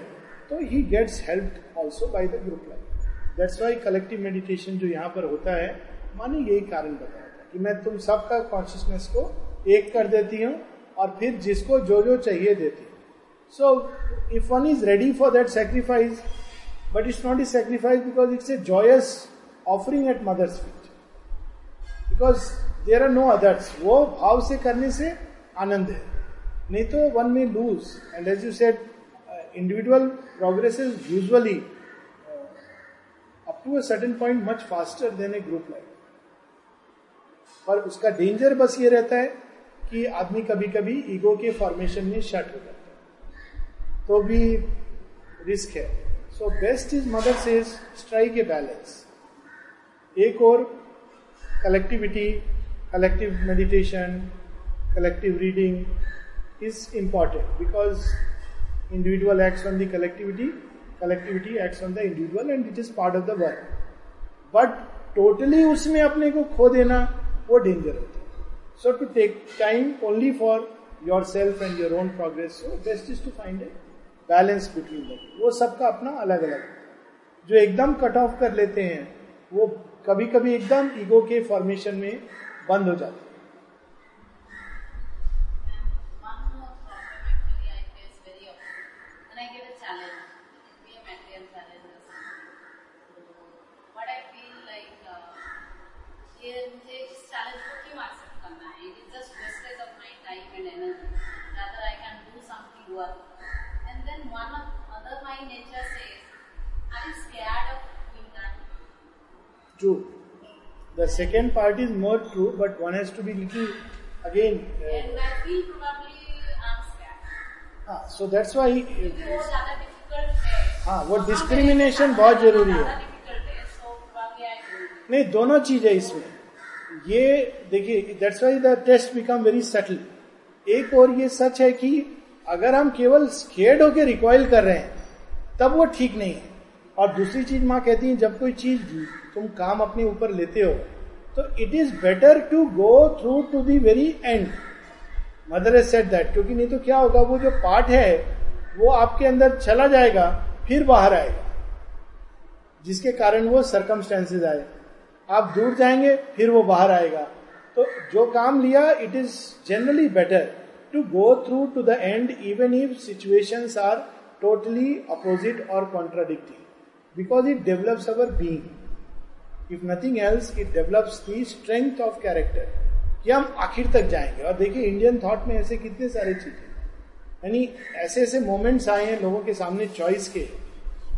तो he gets help also by the group life that's why collective meditation जो यहाँ पर होता है, माने यही कारण बताया। कि मैं तुम सबका कॉन्शियसनेस को एक कर देती हूँ और फिर जिसको जो जो चाहिए देती है। So if one is ready for that sacrifice but it's not is sacrifice because it's a joyous offering at mother's feet because there are no others वो भाव से करने से आनंद है। नहीं तो one may lose and as you said individual progress is usually up to a certain point much faster than a group life पर उसका डेंजर बस ये रहता है कि आदमी कभी कभी ईगो के फॉर्मेशन में शट हो जाता है। तो भी रिस्क है। So best is mother says strike a balance एक और collectivity collective meditation collective reading is important because individual acts on the collectivity collectivity acts on the individual and it is part of the work but totally उसमें अपने को खो देना वो danger होता है। So to take time only for yourself and your own progress so best is to find a balance between the वो सबका अपना अलग अलग जो एकदम कट ऑफ़ कर लेते हैं, वो कभी कभी एकदम ईगो के फॉर्मेशन में बंद हो जाते हैं One more problem actually I face very often when I get a challenge, be a material challenge or something. So what I feel like uh, ये मुझे इस challenge को क्यों accept करना है? It is just wastage of my time and energy. Rather I can do something work. And then one of other my nature says, are you scared of doing that? True. The second part is more true, but one has to be little again. Uh, And I feel probably. हाँ, so that's why. क्योंकि वो ज़्यादा difficult है. हाँ, वो ज्यादा- बहुत ज़रूरी है। है. नहीं दोनों चीज़ है इसमें ये देखिए that's why the test become very subtle एक और ये सच है कि अगर हम केवल स्केर्ड होकर रिकॉयल कर रहे हैं तब वो ठीक नहीं है और दूसरी चीज़ माँ कहती है, जब कोई चीज़ तुम काम अपने ऊपर लेते हो तो it is better to go through to the very end mother as said that क्योंकि नहीं तो क्या होगा, वो जो पार्ट है, वो आपके अंदर चला जाएगा, फिर बाहर आएगा। जिसके कारण वो सरकमस्टेंसेज आए। आप दूर जाएँगे, फिर वो बाहर आएगा। तो जो काम लिया it is generally better to go through to the end even if situations are totally opposite और contradicting because it develops our being if nothing else it develops the strength of character कि हम आखिर तक जाएँगे। और देखिए Indian thought में ऐसे कितने सारे चीज़ें यानी ऐसे ऐसे मोमेंट्स आए हैं लोगों के सामने चॉइस के,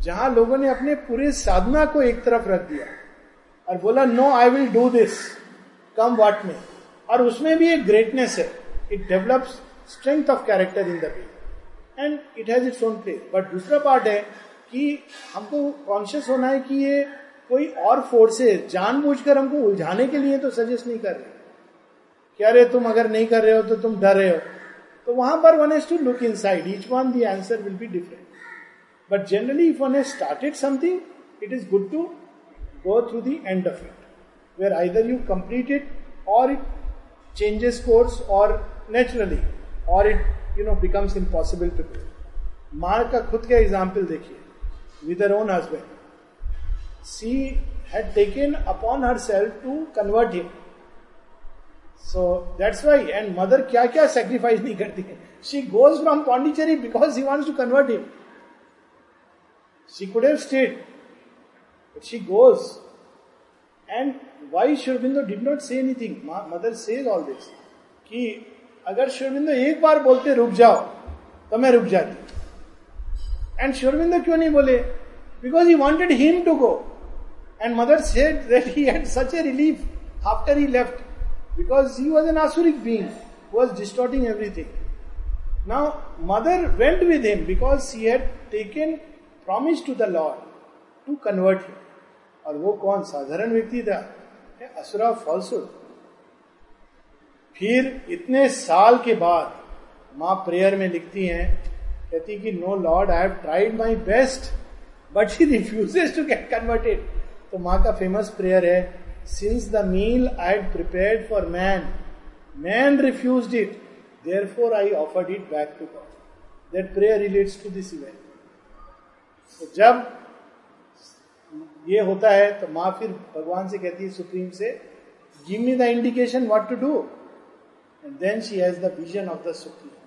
जहाँ लोगों ने अपने पूरे साधना को एक तरफ़ रख दिया और बोला no I will do this come what may और उसमें भी एक ग्रेटनेस है। It develops strength of character in the way and it has its own place but दूसरा पार्ट है कि हमको कॉन्शियस होना है कि ये कोई और फोर्सेस जानबूझकर हमको उलझाने के लिए तो सजेस्ट नहीं कर रहे। कि अरे तुम अगर नहीं कर रहे हो तो तुम डर रहे हो। तो वहाँ पर one has to look inside each one the answer will be different but generally if one has started something it is good to go through the end of it where either you complete it or it changes course or naturally, or it, you know, becomes impossible to do. माँ का खुद का example देखिए her own husband she had taken upon herself to convert him so that's why and mother क्या क्या sacrifice नहीं करती है she goes from Pondicherry because he wants to convert him she could have stayed But she goes. And why Shurbindo did not say anything? Mother says all this. कि अगर शर्मिंदो एक बार बोलते रुक जाओ तो मैं रुक जाती एंड शर्मिंदो क्यों नहीं बोले because he wanted him to go and mother said that he had such a relief after he left because he was an asuric being was distorting everything now mother went with him because he had taken promise to the Lord to convert him और वो कौन? साधारण व्यक्ति था। Asura falsehood फिर इतने साल के बाद माँ प्रेयर में लिखती हैं कहती कि no lord I have tried my best but he refuses to get converted तो माँ का फ़ेमस प्रेयर है since the meal I had for man man refuse it therefore I offered it back to God that prayer relates to this event तो जब ये होता है तो माँ फिर भगवान से कहती है, सुप्रीम से give me the indication what to do and then she has the vision of the supreme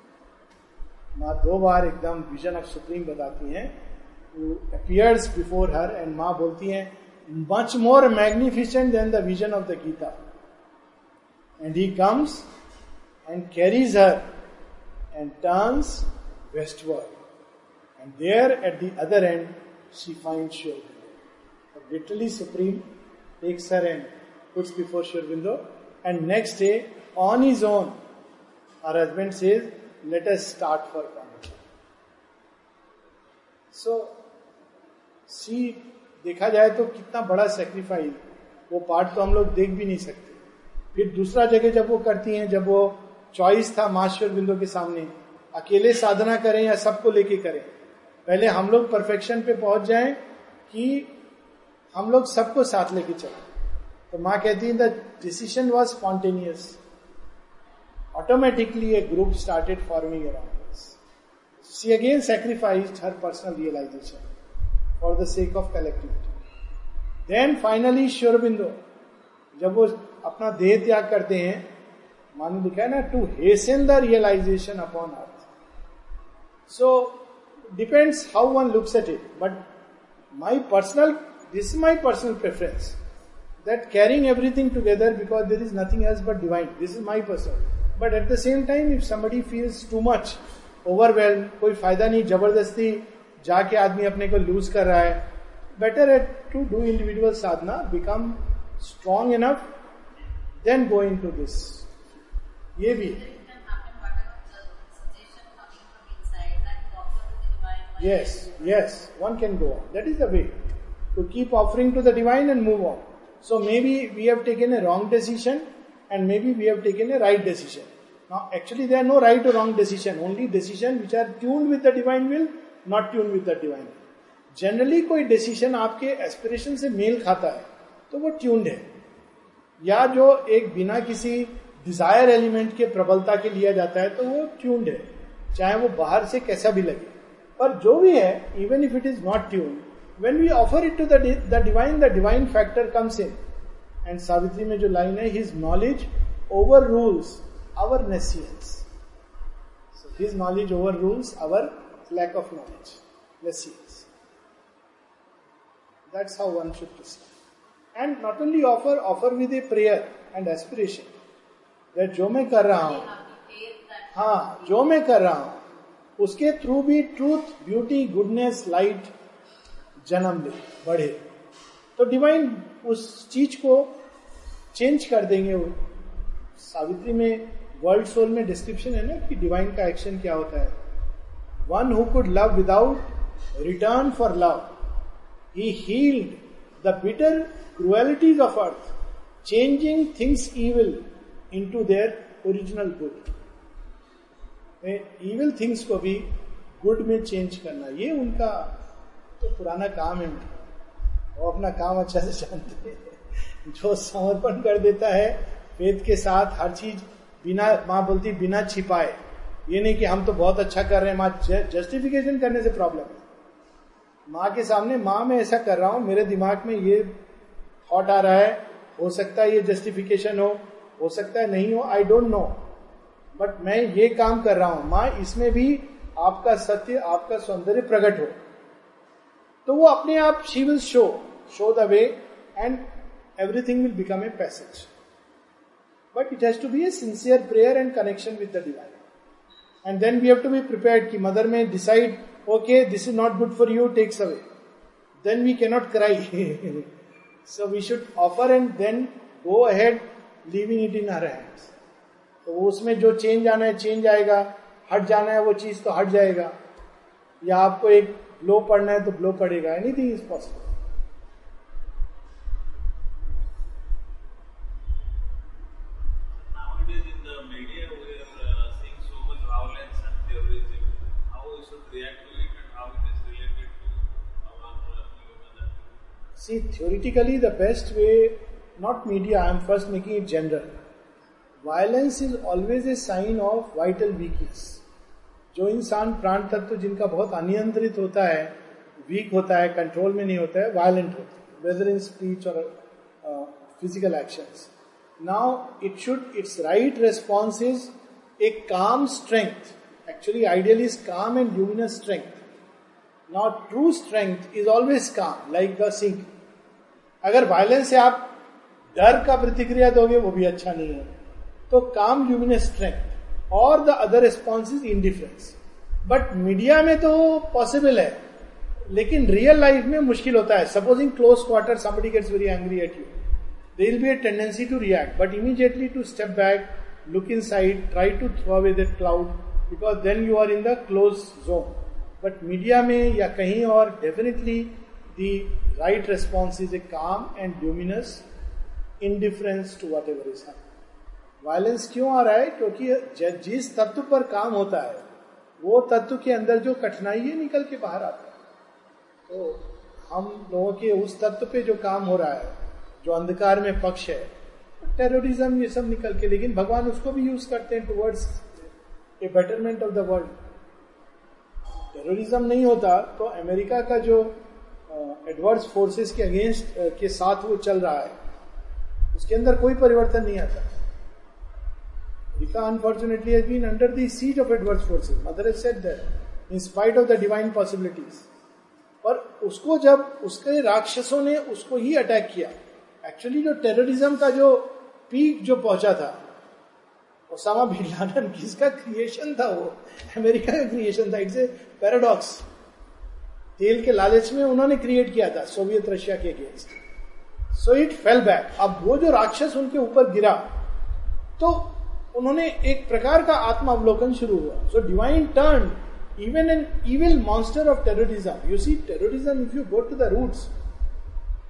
माँ दो बार एकदम विजन ऑफ़ सुप्रीम बताती हैं to appears before her and माँ बोलती हैं much more magnificent than the vision of the Gita and he comes and carries her and turns west world and there at the other end she find surely supreme एक sir and कुछ before Sri Aurobindo and next day on is own her husband says let us start for conversation. So, see देखा जाए तो कितना बड़ा sacrifice वो part तो हम लोग देख भी नहीं सकते। फिर दूसरा जगह जब वो करती हैं जब वो चॉइस था मास्टर बिंदु के सामने अकेले साधना करें या सबको लेके करें पहले हम लोग परफेक्शन पे पहुँच जाएँ कि हम लोग सबको साथ लेके चले। तो माँ कहती है the decision was spontaneous automatically A group started forming around see again sacrifice her personal realisation for the sake of collectivity then finally Sri Aurobindo जब वो अपना देह त्याग करते हैं मान लिखा है ना to hasten the realisation upon earth so depends how one looks at it. But my personal, this is my personal preference. That carrying everything together because there is nothing else but divine. This is my personal. But at the same time, if somebody feels too much कोई फ़ायदा नहीं ज़बरदस्ती जाके आदमी अपने को loose कर रहा है better it to do individual sadhana become strong enough then go into this ये भी Yes, yes, one can go on. That is the way to keep offering to the divine and move on. So maybe we have taken a wrong decision and maybe we have taken a right decision. Now, actually, there are no right or wrong decision, only decision which are tuned with the divine will, not tuned with the divine will. Generally कोई decision आपके aspiration से मेल खाता है तो वो tuned है। या जो एक बिना किसी डिज़ायर एलिमेंट के प्रबलता के लिया जाता है तो वो ट्यून्ड है। चाहे वो बाहर से कैसा भी लगे। पर जो भी है even if it is not tune when we offer it to the divine the divine factor comes in and Savitri में जो लाइन है his knowledge overrules our nescience his knowledge overrules our lack of knowledge nescience that's how one should proceed and not only offer offer with a prayer and aspiration that जो मैं कर रहा हूँ हाँ जो मैं कर रहा हूँ, उसके थ्रू भी ट्रूथ ब्यूटी गुडनेस लाइट जन्म ले, बढ़े। तो डिवाइन उस चीज़ को चेंज कर देंगे वो। सावित्री में वर्ल्ड सोल में डिस्क्रिप्शन है ना कि डिवाइन का एक्शन क्या होता है one who could love without return for love he healed the bitter cruelties of earth changing things evil into their original good evil things को भी गुड में चेंज करना, ये उनका तो पुराना काम है उनका। वो अपना काम अच्छा से जानते हैं। जो समर्पण कर देता है, वेद के साथ हर चीज़ बिना, माँ बोलती, बिना छिपाए। ये नहीं कि हम तो बहुत अच्छा कर रहे हैं, माँ जस्टिफिकेशन करने से प्रॉब्लम है। माँ के सामने, माँ, मैं ऐसा कर रहा हूँ, मेरे दिमाग में ये थॉट आ रहा है, हो सकता है ये जस्टिफिकेशन हो हो सकता है नहीं हो आई डोंट नो बट मैं ये काम कर रहा हूँ, माँ, इसमें भी आपका सत्य, आपका सौंदर्य प्रकट हो। तो वो अपने आप she will show show the way and everything will become a passage but it has to be a sincere prayer and connection with the divine and then we have to be prepared कि mother may decide okay this is not good for you takes away then we cannot cry so we should offer and then go ahead leaving it in her hands तो उसमें जो change आना है change आएगा। हट जाना है वो चीज़ तो हट जाएगा। या आपको एक ब्लो पड़ना है तो ब्लो पड़ेगा। Anything is possible See, theoretically, the best way, not media, I am first making it general. Violence is always a sign of vital weakness जो इंसान प्राण तत्व जिनका बहुत अनियंत्रित होता है वीक होता है कंट्रोल में नहीं होता है वायलेंट होता है वेदर इन स्पीच और physical action now it should it's right response is a calm strength actually ideal is calm and luminous strength not true strength is always calm like the sink अगर violence से आप डर का प्रतिक्रिया दोगे, वो भी अच्छा नहीं है। तो काम ल्यूमिनस स्ट्रेंथ और the other response is indifference but media में तो पॉसिबल है, लेकिन रियल लाइफ में मुश्किल होता है। Supposing close quarter somebody gets very angry at you there will be a tendency to react but immediately to step back look inside try to throw that cloud because then you are in the close zone but media में या कहीं और definitely the right response is a calm and luminous indifference to whatever is violence क्यों आ रहा है? क्योंकि जिस तत्व पर काम होता है, वो तत्व के अंदर जो कठिनाई है निकल के बाहर आता है। तो हम लोगों के उस तत्व पे जो काम हो रहा है, जो अंधकार में पक्ष है टेररिज्म ये सब निकल के, लेकिन भगवान उसको भी यूज़ करते हैं towards a betterment of the world terrorism नहीं होता तो अमेरिका का जो एडवर्स फोर्सेस के अगेंस्ट के साथ वो चल रहा है उसके अंदर कोई परिवर्तन नहीं आता Rika unfortunately has been under the siege of adverse forces. Mother has said that, in spite of the divine possibilities. पर उसको जब उसके राक्षसों ने उसको ही अटैक किया एक्चुअली जो टेररिज्म का जो पीक जो पहुँचा था ओसामा बिन लादेन किसका क्रिएशन था वो? अमेरिका का क्रिएशन था। इट्स ए पैराडॉक्स तेल के लालच में उन्होंने क्रिएट किया था सोवियत रशिया के against so it fell back अब वो जो राक्षस उनके ऊपर गिरा तो उन्होंने एक प्रकार का आत्मा अवलोकन शुरू हुआ। So divine turn even an evil monster of terrorism you see terrorism if you go to the roots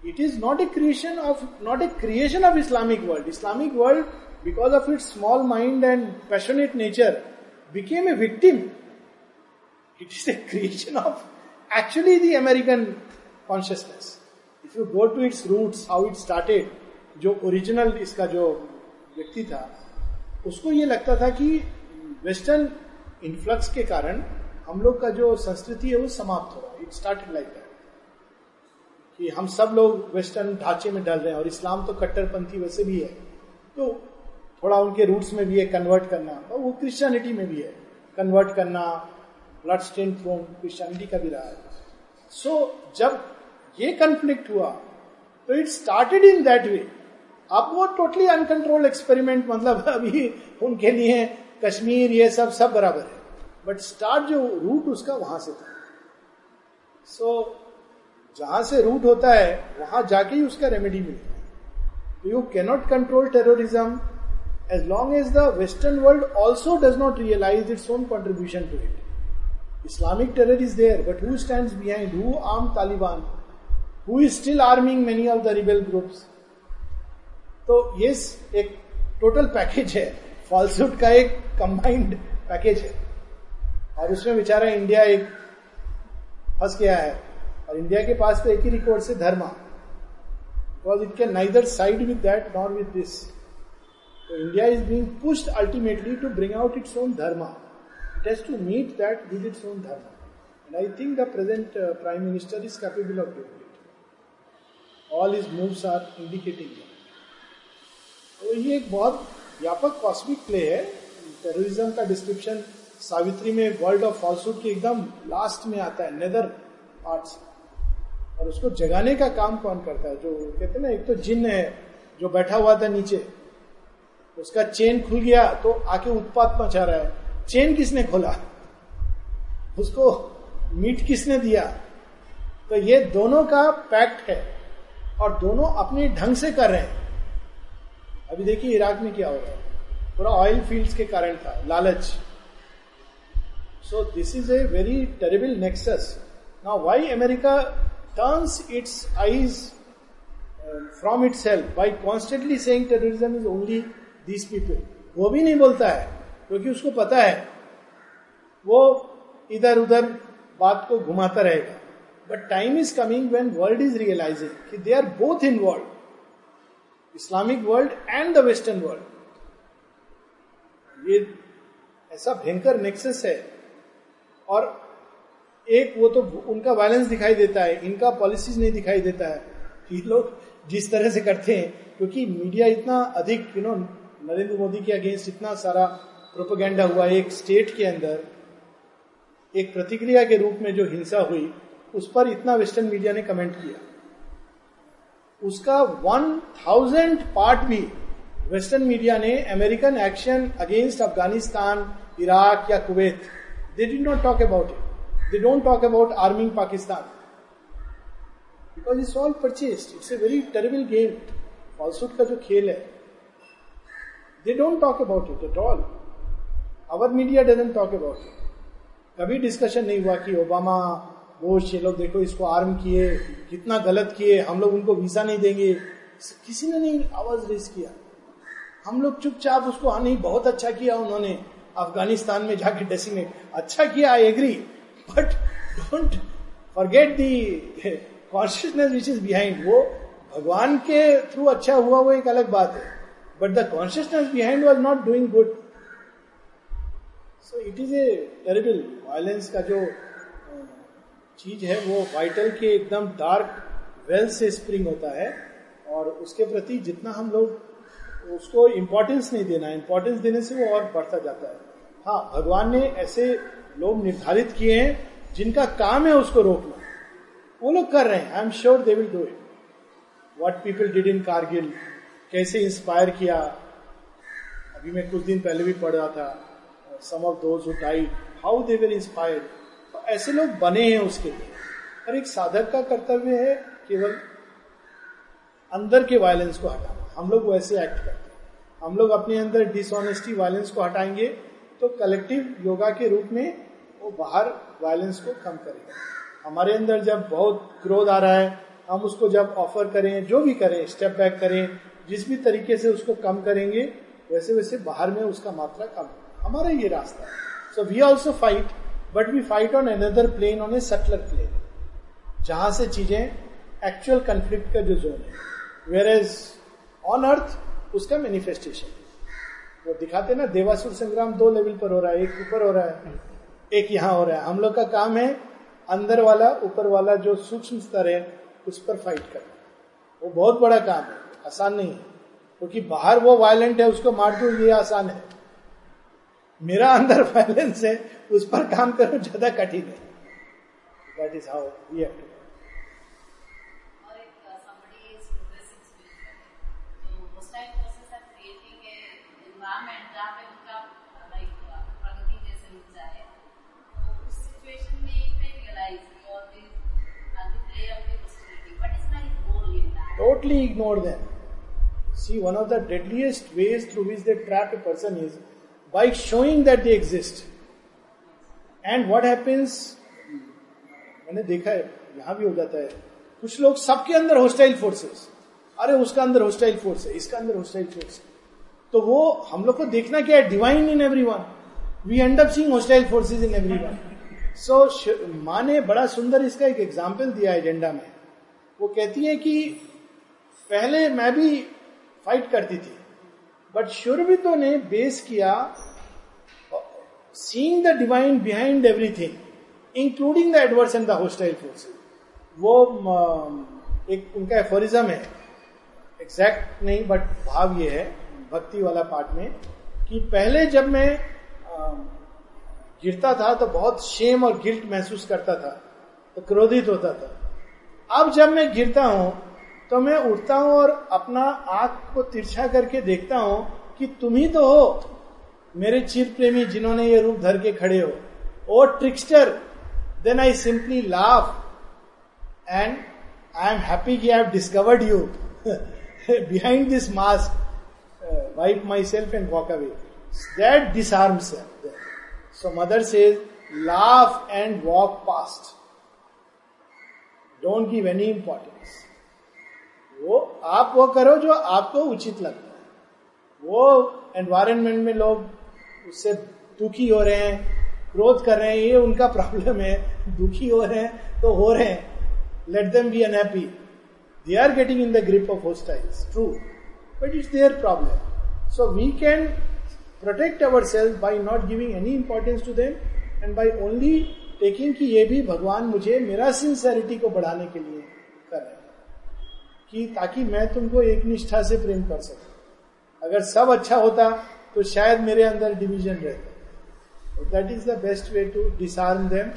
it is not a creation of not a creation of Islamic world Islamic world because of its small mind and passionate nature became a victim it is a creation of actually the American consciousness if you go to its roots how it started जो original इसका जो व्यक्ति था, उसको ये लगता था कि वेस्टर्न इन्फ्लक्स के कारण हम लोग का जो संस्कृति है वो समाप्त हो रहा है। इट स्टार्टेड लाइक दैट कि हम सब लोग वेस्टर्न ढांचे में डल रहे हैं और इस्लाम तो कट्टरपंथी वैसे भी है। तो थोड़ा उनके रूट्स में भी है कन्वर्ट करना। और वो क्रिश्चियनिटी में भी है। कन्वर्ट करना ब्लड स्टेन थ्रोन क्रिश्चियनिटी का भी रहा है। सो so, जब ये कंफ्लिक्ट हुआ तो it started in that way अब वो टोटली अनकंट्रोल एक्सपेरिमेंट मतलब अभी उनके लिए कश्मीर ये सब सब बराबर है। बट स्टार्ट जो रूट उसका वहाँ से था। सो so, जहाँ से रूट होता है वहाँ जाके ही उसका रेमेडी मिलता है। तो you cannot control terrorism as long as the western world also does not realise its own contribution to it Islamic terror is there but who stand behind who arm Taliban who is still arming many of the rebel groups तो ये एक total package है. Falsehood का एक combined package है. और उसमें बेचारा इंडिया एक फंस गया है. और इंडिया के पास तो एक ही रिकॉर्ड से dharma. Because it can neither side with that nor with this तो India is being pushed ultimately to bring out its own dharma it has to meet that with its own dharma and I think the present prime minister is capable of doing it all is moves are indicating that तो ये एक बहुत व्यापक cosmic play है. Terrorism का description Savitri में world of falsehood के एकदम लास्ट में आता है नेदर पार्ट्स और उसको जगाने का काम कौन करता है? जो कहते हैं ना, एक तो जिन है, जो बैठा हुआ था नीचे उसका चेन खुल गया तो आके उत्पात मचा रहा है। चेन किसने खोला? उसको मीट किसने दिया? तो ये दोनों का पैक्ट है और दोनों अपने ढंग से कर रहे हैं। अभी देखिए इराक में क्या हो रहा है। पूरा ऑयल फील्ड्स के कारण था, लालच। So this is a very terrible nexus now why America turns its eyes from itself by constantly saying terrorism is only these people. वो भी नहीं बोलता है, क्योंकि उसको पता है, वो इधर उधर बात को घुमाता रहेगा। But time is coming when world is realising कि they are both involve Islamic world and the western world ये ऐसा भयंकर नेक्सेस है। और एक वो तो उनका वायलेंस दिखाई देता है, इनका पॉलिसीज़ नहीं दिखाई देता है ये लोग जिस तरह से करते हैं, क्योंकि मीडिया इतना अधिक यू नो नरेंद्र मोदी के अगेंस्ट इतना सारा प्रोपोगेंडा हुआ एक स्टेट के अंदर, एक प्रतिक्रिया के रूप में जो हिंसा हुई, उस पर इतना वेस्टर्न मीडिया ने कमेंट किया। उसका वन थाउज़ेंड पार्ट भी वेस्टर्न मीडिया ने American action against Afghanistan Iraq या Kuwait they did not talk about it they don't talk about arming Pakistan because it's all purchase it's a very terrible game falsehood का जो खेल है they don't talk about it at all our media doesn't talk about it कभी discussion नहीं हुआ कि Obama वो ये लोग देखो इसको आर्म किए, कितना गलत किए, हम लोग उनको वीज़ा नहीं देंगे। किसी ने नहीं आवाज़ रेस किया। हम लोग चुपचाप उसको हाँ नहीं, बहुत अच्छा किया उन्होंने। अफ़गानिस्तान में जाके डेसिमेट अच्छा किया I agree but don't forget the consciousness which is behind वो भगवान के थ्रू अच्छा हुआ, वो एक अलग बात है। But the consciousness behind was not doing good so it is a terrible violence का जो चीज़ है, वो वाइटल के एकदम डार्क वेल से स्प्रिंग होता है और उसके प्रति जितना हम लोग, उसको इंपॉर्टेंस नहीं देना इंपॉर्टेंस देने से वो और बढ़ता जाता है। हाँ भगवान ने ऐसे लोग निर्धारित किए हैं जिनका काम है उसको रोकना। वो लोग कर रहे हैं। I am sure they will do it what people did in Kargil कैसे इंस्पायर किया? अभी मैं कुछ दिन पहले भी पढ़ रहा था some of those who died how they were inspired ऐसे लोग बने हैं उसके लिए। और एक साधक का कर्तव्य है केवल अंदर के वायलेंस को हटाना। हम लोग वैसे एक्ट करते हैं। हम लोग अपने अंदर डिसऑनेस्टी वायलेंस को हटाएँगे तो कलेक्टिव योगा के रूप में वो बाहर वायलेंस को कम करेगा। हमारे अंदर जब बहुत क्रोध आ रहा है, हम उसको जब ऑफ़र करें, जो भी करें स्टेप बैक करें जिस भी तरीके से उसको कम करेंगे, वैसे वैसे बाहर में उसका मात्रा कम हमारा ये रास्ता है। So we also fight but we fight on another plane on a subtler plane जहाँ से चीज़ें एक्चुअल कंफ्लिक्ट का जो जोन है। वेर एज ऑन अर्थ उसका मैनिफेस्टेशन वो दिखाते ना, देवासुर संग्राम दो लेवल पर हो रहा है, एक ऊपर हो रहा है, एक यहाँ हो रहा है। हम लोग का काम है, अंदर वाला, ऊपर वाला जो सूक्ष्म स्तर है, उस पर फाइट करना। वो बहुत बड़ा काम है। आसान नहीं है। क्योंकि बाहर वो वायलेंट है उसको मार दो ये आसान है। मेरा अंदर वायलेंस है उस पर काम करो ज़्यादा कठिन है। That is how we have to totally ignore them. See, one of the deadliest ways through which they trap a person is by showing that they exist. And what happens मैंने देखा है यहाँ भी हो जाता है। कुछ लोग सबके अंदर होस्टाइल फोर्सेस अरे उसका अंदर होस्टाइल फोर्स है इसका अंदर होस्टाइल फोर्स है। तो वो हम लोग को देखना क्या है? Divine in every one we end up seeing hostile forces in every one so माँ ने बड़ा सुंदर इसका एक एग्ज़ाम्पल दिया एजेंडा में। वो कहती है कि पहले मैं भी फाइट करती थी। बट शुरबितो ने बेस किया seeing the divine behind everything including the adverse and the hostile force वो एक उनका एफोरिज्म है। एग्जैक्ट नहीं बट भाव ये है, भक्ति वाला पार्ट में, कि पहले जब मैं गिरता था तो बहुत शेम और गिल्ट महसूस करता था तो क्रोधित होता था। अब जब मैं गिरता हूँ तो मैं उठता हूँ और अपना आँख को तिरछा करके देखता हूँ कि तुम ही तो हो, मेरे चिर प्रेमी जिन्होंने ये रूप धर के खड़े हो। O trickster then I simply laugh and I am happy कि I have discovered you behind this mask wipe myself and walk away that this disarms so mother says laugh and walk past don't give any importance वो, आप वो करो जो आपको उचित लगता है। वो एनवायरमेंट में लोग उससे दुखी हो रहे हैं, क्रोध कर रहे हैं, ये उनका प्रॉब्लम है, दुखी हो रहे हैं तो हो रहे हैं। Let them be unhappy they are getting in the grip of hostiles true but it's their problem so we can protect ourself by not giving any importance to them and by only taking कि ये भी भगवान मुझे मेरा sincerity को बढ़ाने के लिए कि ताकि मैं तुमको एक निष्ठा से प्रेम कर सकूँ। अगर सब अच्छा होता तो शायद मेरे अंदर डिवीज़न रहता। That is the best way to disarm them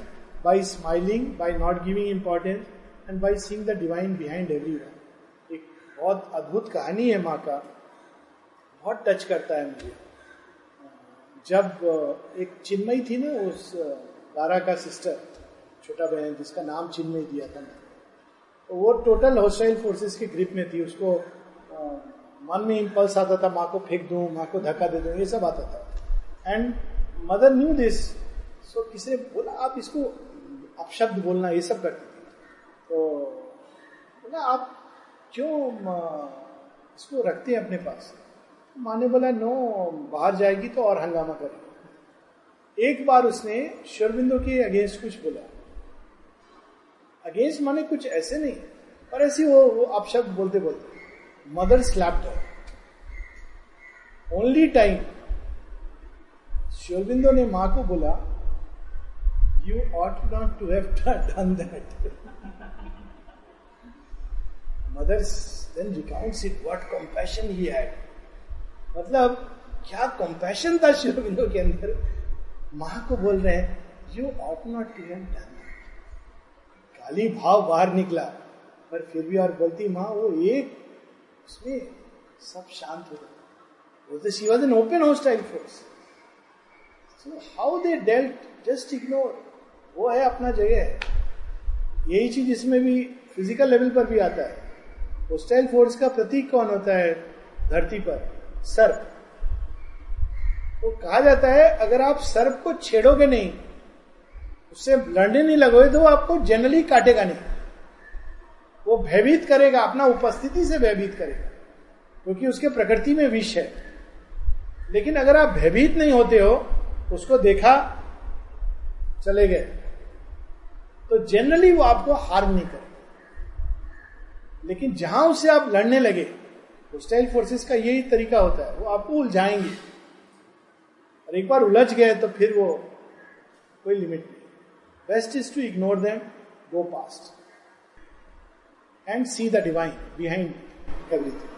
by smiling by not giving importance and by seeing the divine behind every one एक बहुत अद्भुत कहानी है माँ का। बहुत टच करता है मुझे। जब एक चिन्मयी थी ना उस दारा का सिस्टर छोटा बहन, जिसका नाम चिन्मयी दिया था तो वो टोटल हॉस्टाइल फोर्सेस की ग्रिप में थी, उसको मन में इम्पल्स आता था, माँ को फेंक दूँ, माँ को धक्का दे दूँ, ये सब आता था। And mother knew this so किसी ने बोला, आप इसको अपशब्द बोलना, ये सब करती थी। तो बोला, आप क्यों इसको रखते हैं अपने पास? माँ ने बोला नो बाहर जाएगी तो और हंगामा करेगी। एक बार उसने शोरबिंदो के अगेंस्ट कुछ बोला। अगेंस्ट माने कुछ ऐसे नहीं, पर ऐसी वो वो आप शब्द बोलते बोलते, mother slapped only time Sri Aurobindo ने माँ को बोला you ought not to have done that mother's then recounts it what compassion he had मतलब क्या कंपैशन था शिवबिंदु के अंदर? माँ को बोल रहे हैं you ought not to have done खाली भाव बाहर निकला। पर फिर भी और बोलती, माँ, वो एक, उसमें सब शांत हो गए। बोलते she was an open hostile force so how they dealt just ignore वो है अपना जगह है। यही चीज़ इसमें भी फ़िज़िकल लेवल पर भी आता है। होस्टाइल फोर्स का प्रतीक कौन होता है? धरती पर, सर्प। तो कहा जाता है, अगर आप सर्प को छेड़ोगे नहीं उससे लड़ने नहीं लगोगे तो वो आपको जनरली काटेगा नहीं। वो भयभीत करेगा, अपना उपस्थिति से भयभीत करेगा, क्योंकि उसके प्रकृति में विष है। लेकिन अगर आप भयभीत नहीं होते हो, उसको देखा, चले गए। तो जनरली वो आपको हार्म नहीं करेगा। लेकिन जहाँ उससे आप लड़ने लगे होस्टाइल फोर्सेस का यही तरीका होता है, वो आपको उलझाएँगे। और एक बार उलझ गए तो फिर वो कोई लिमिट नहीं। Best is to ignore them, go past, and see the divine behind everything.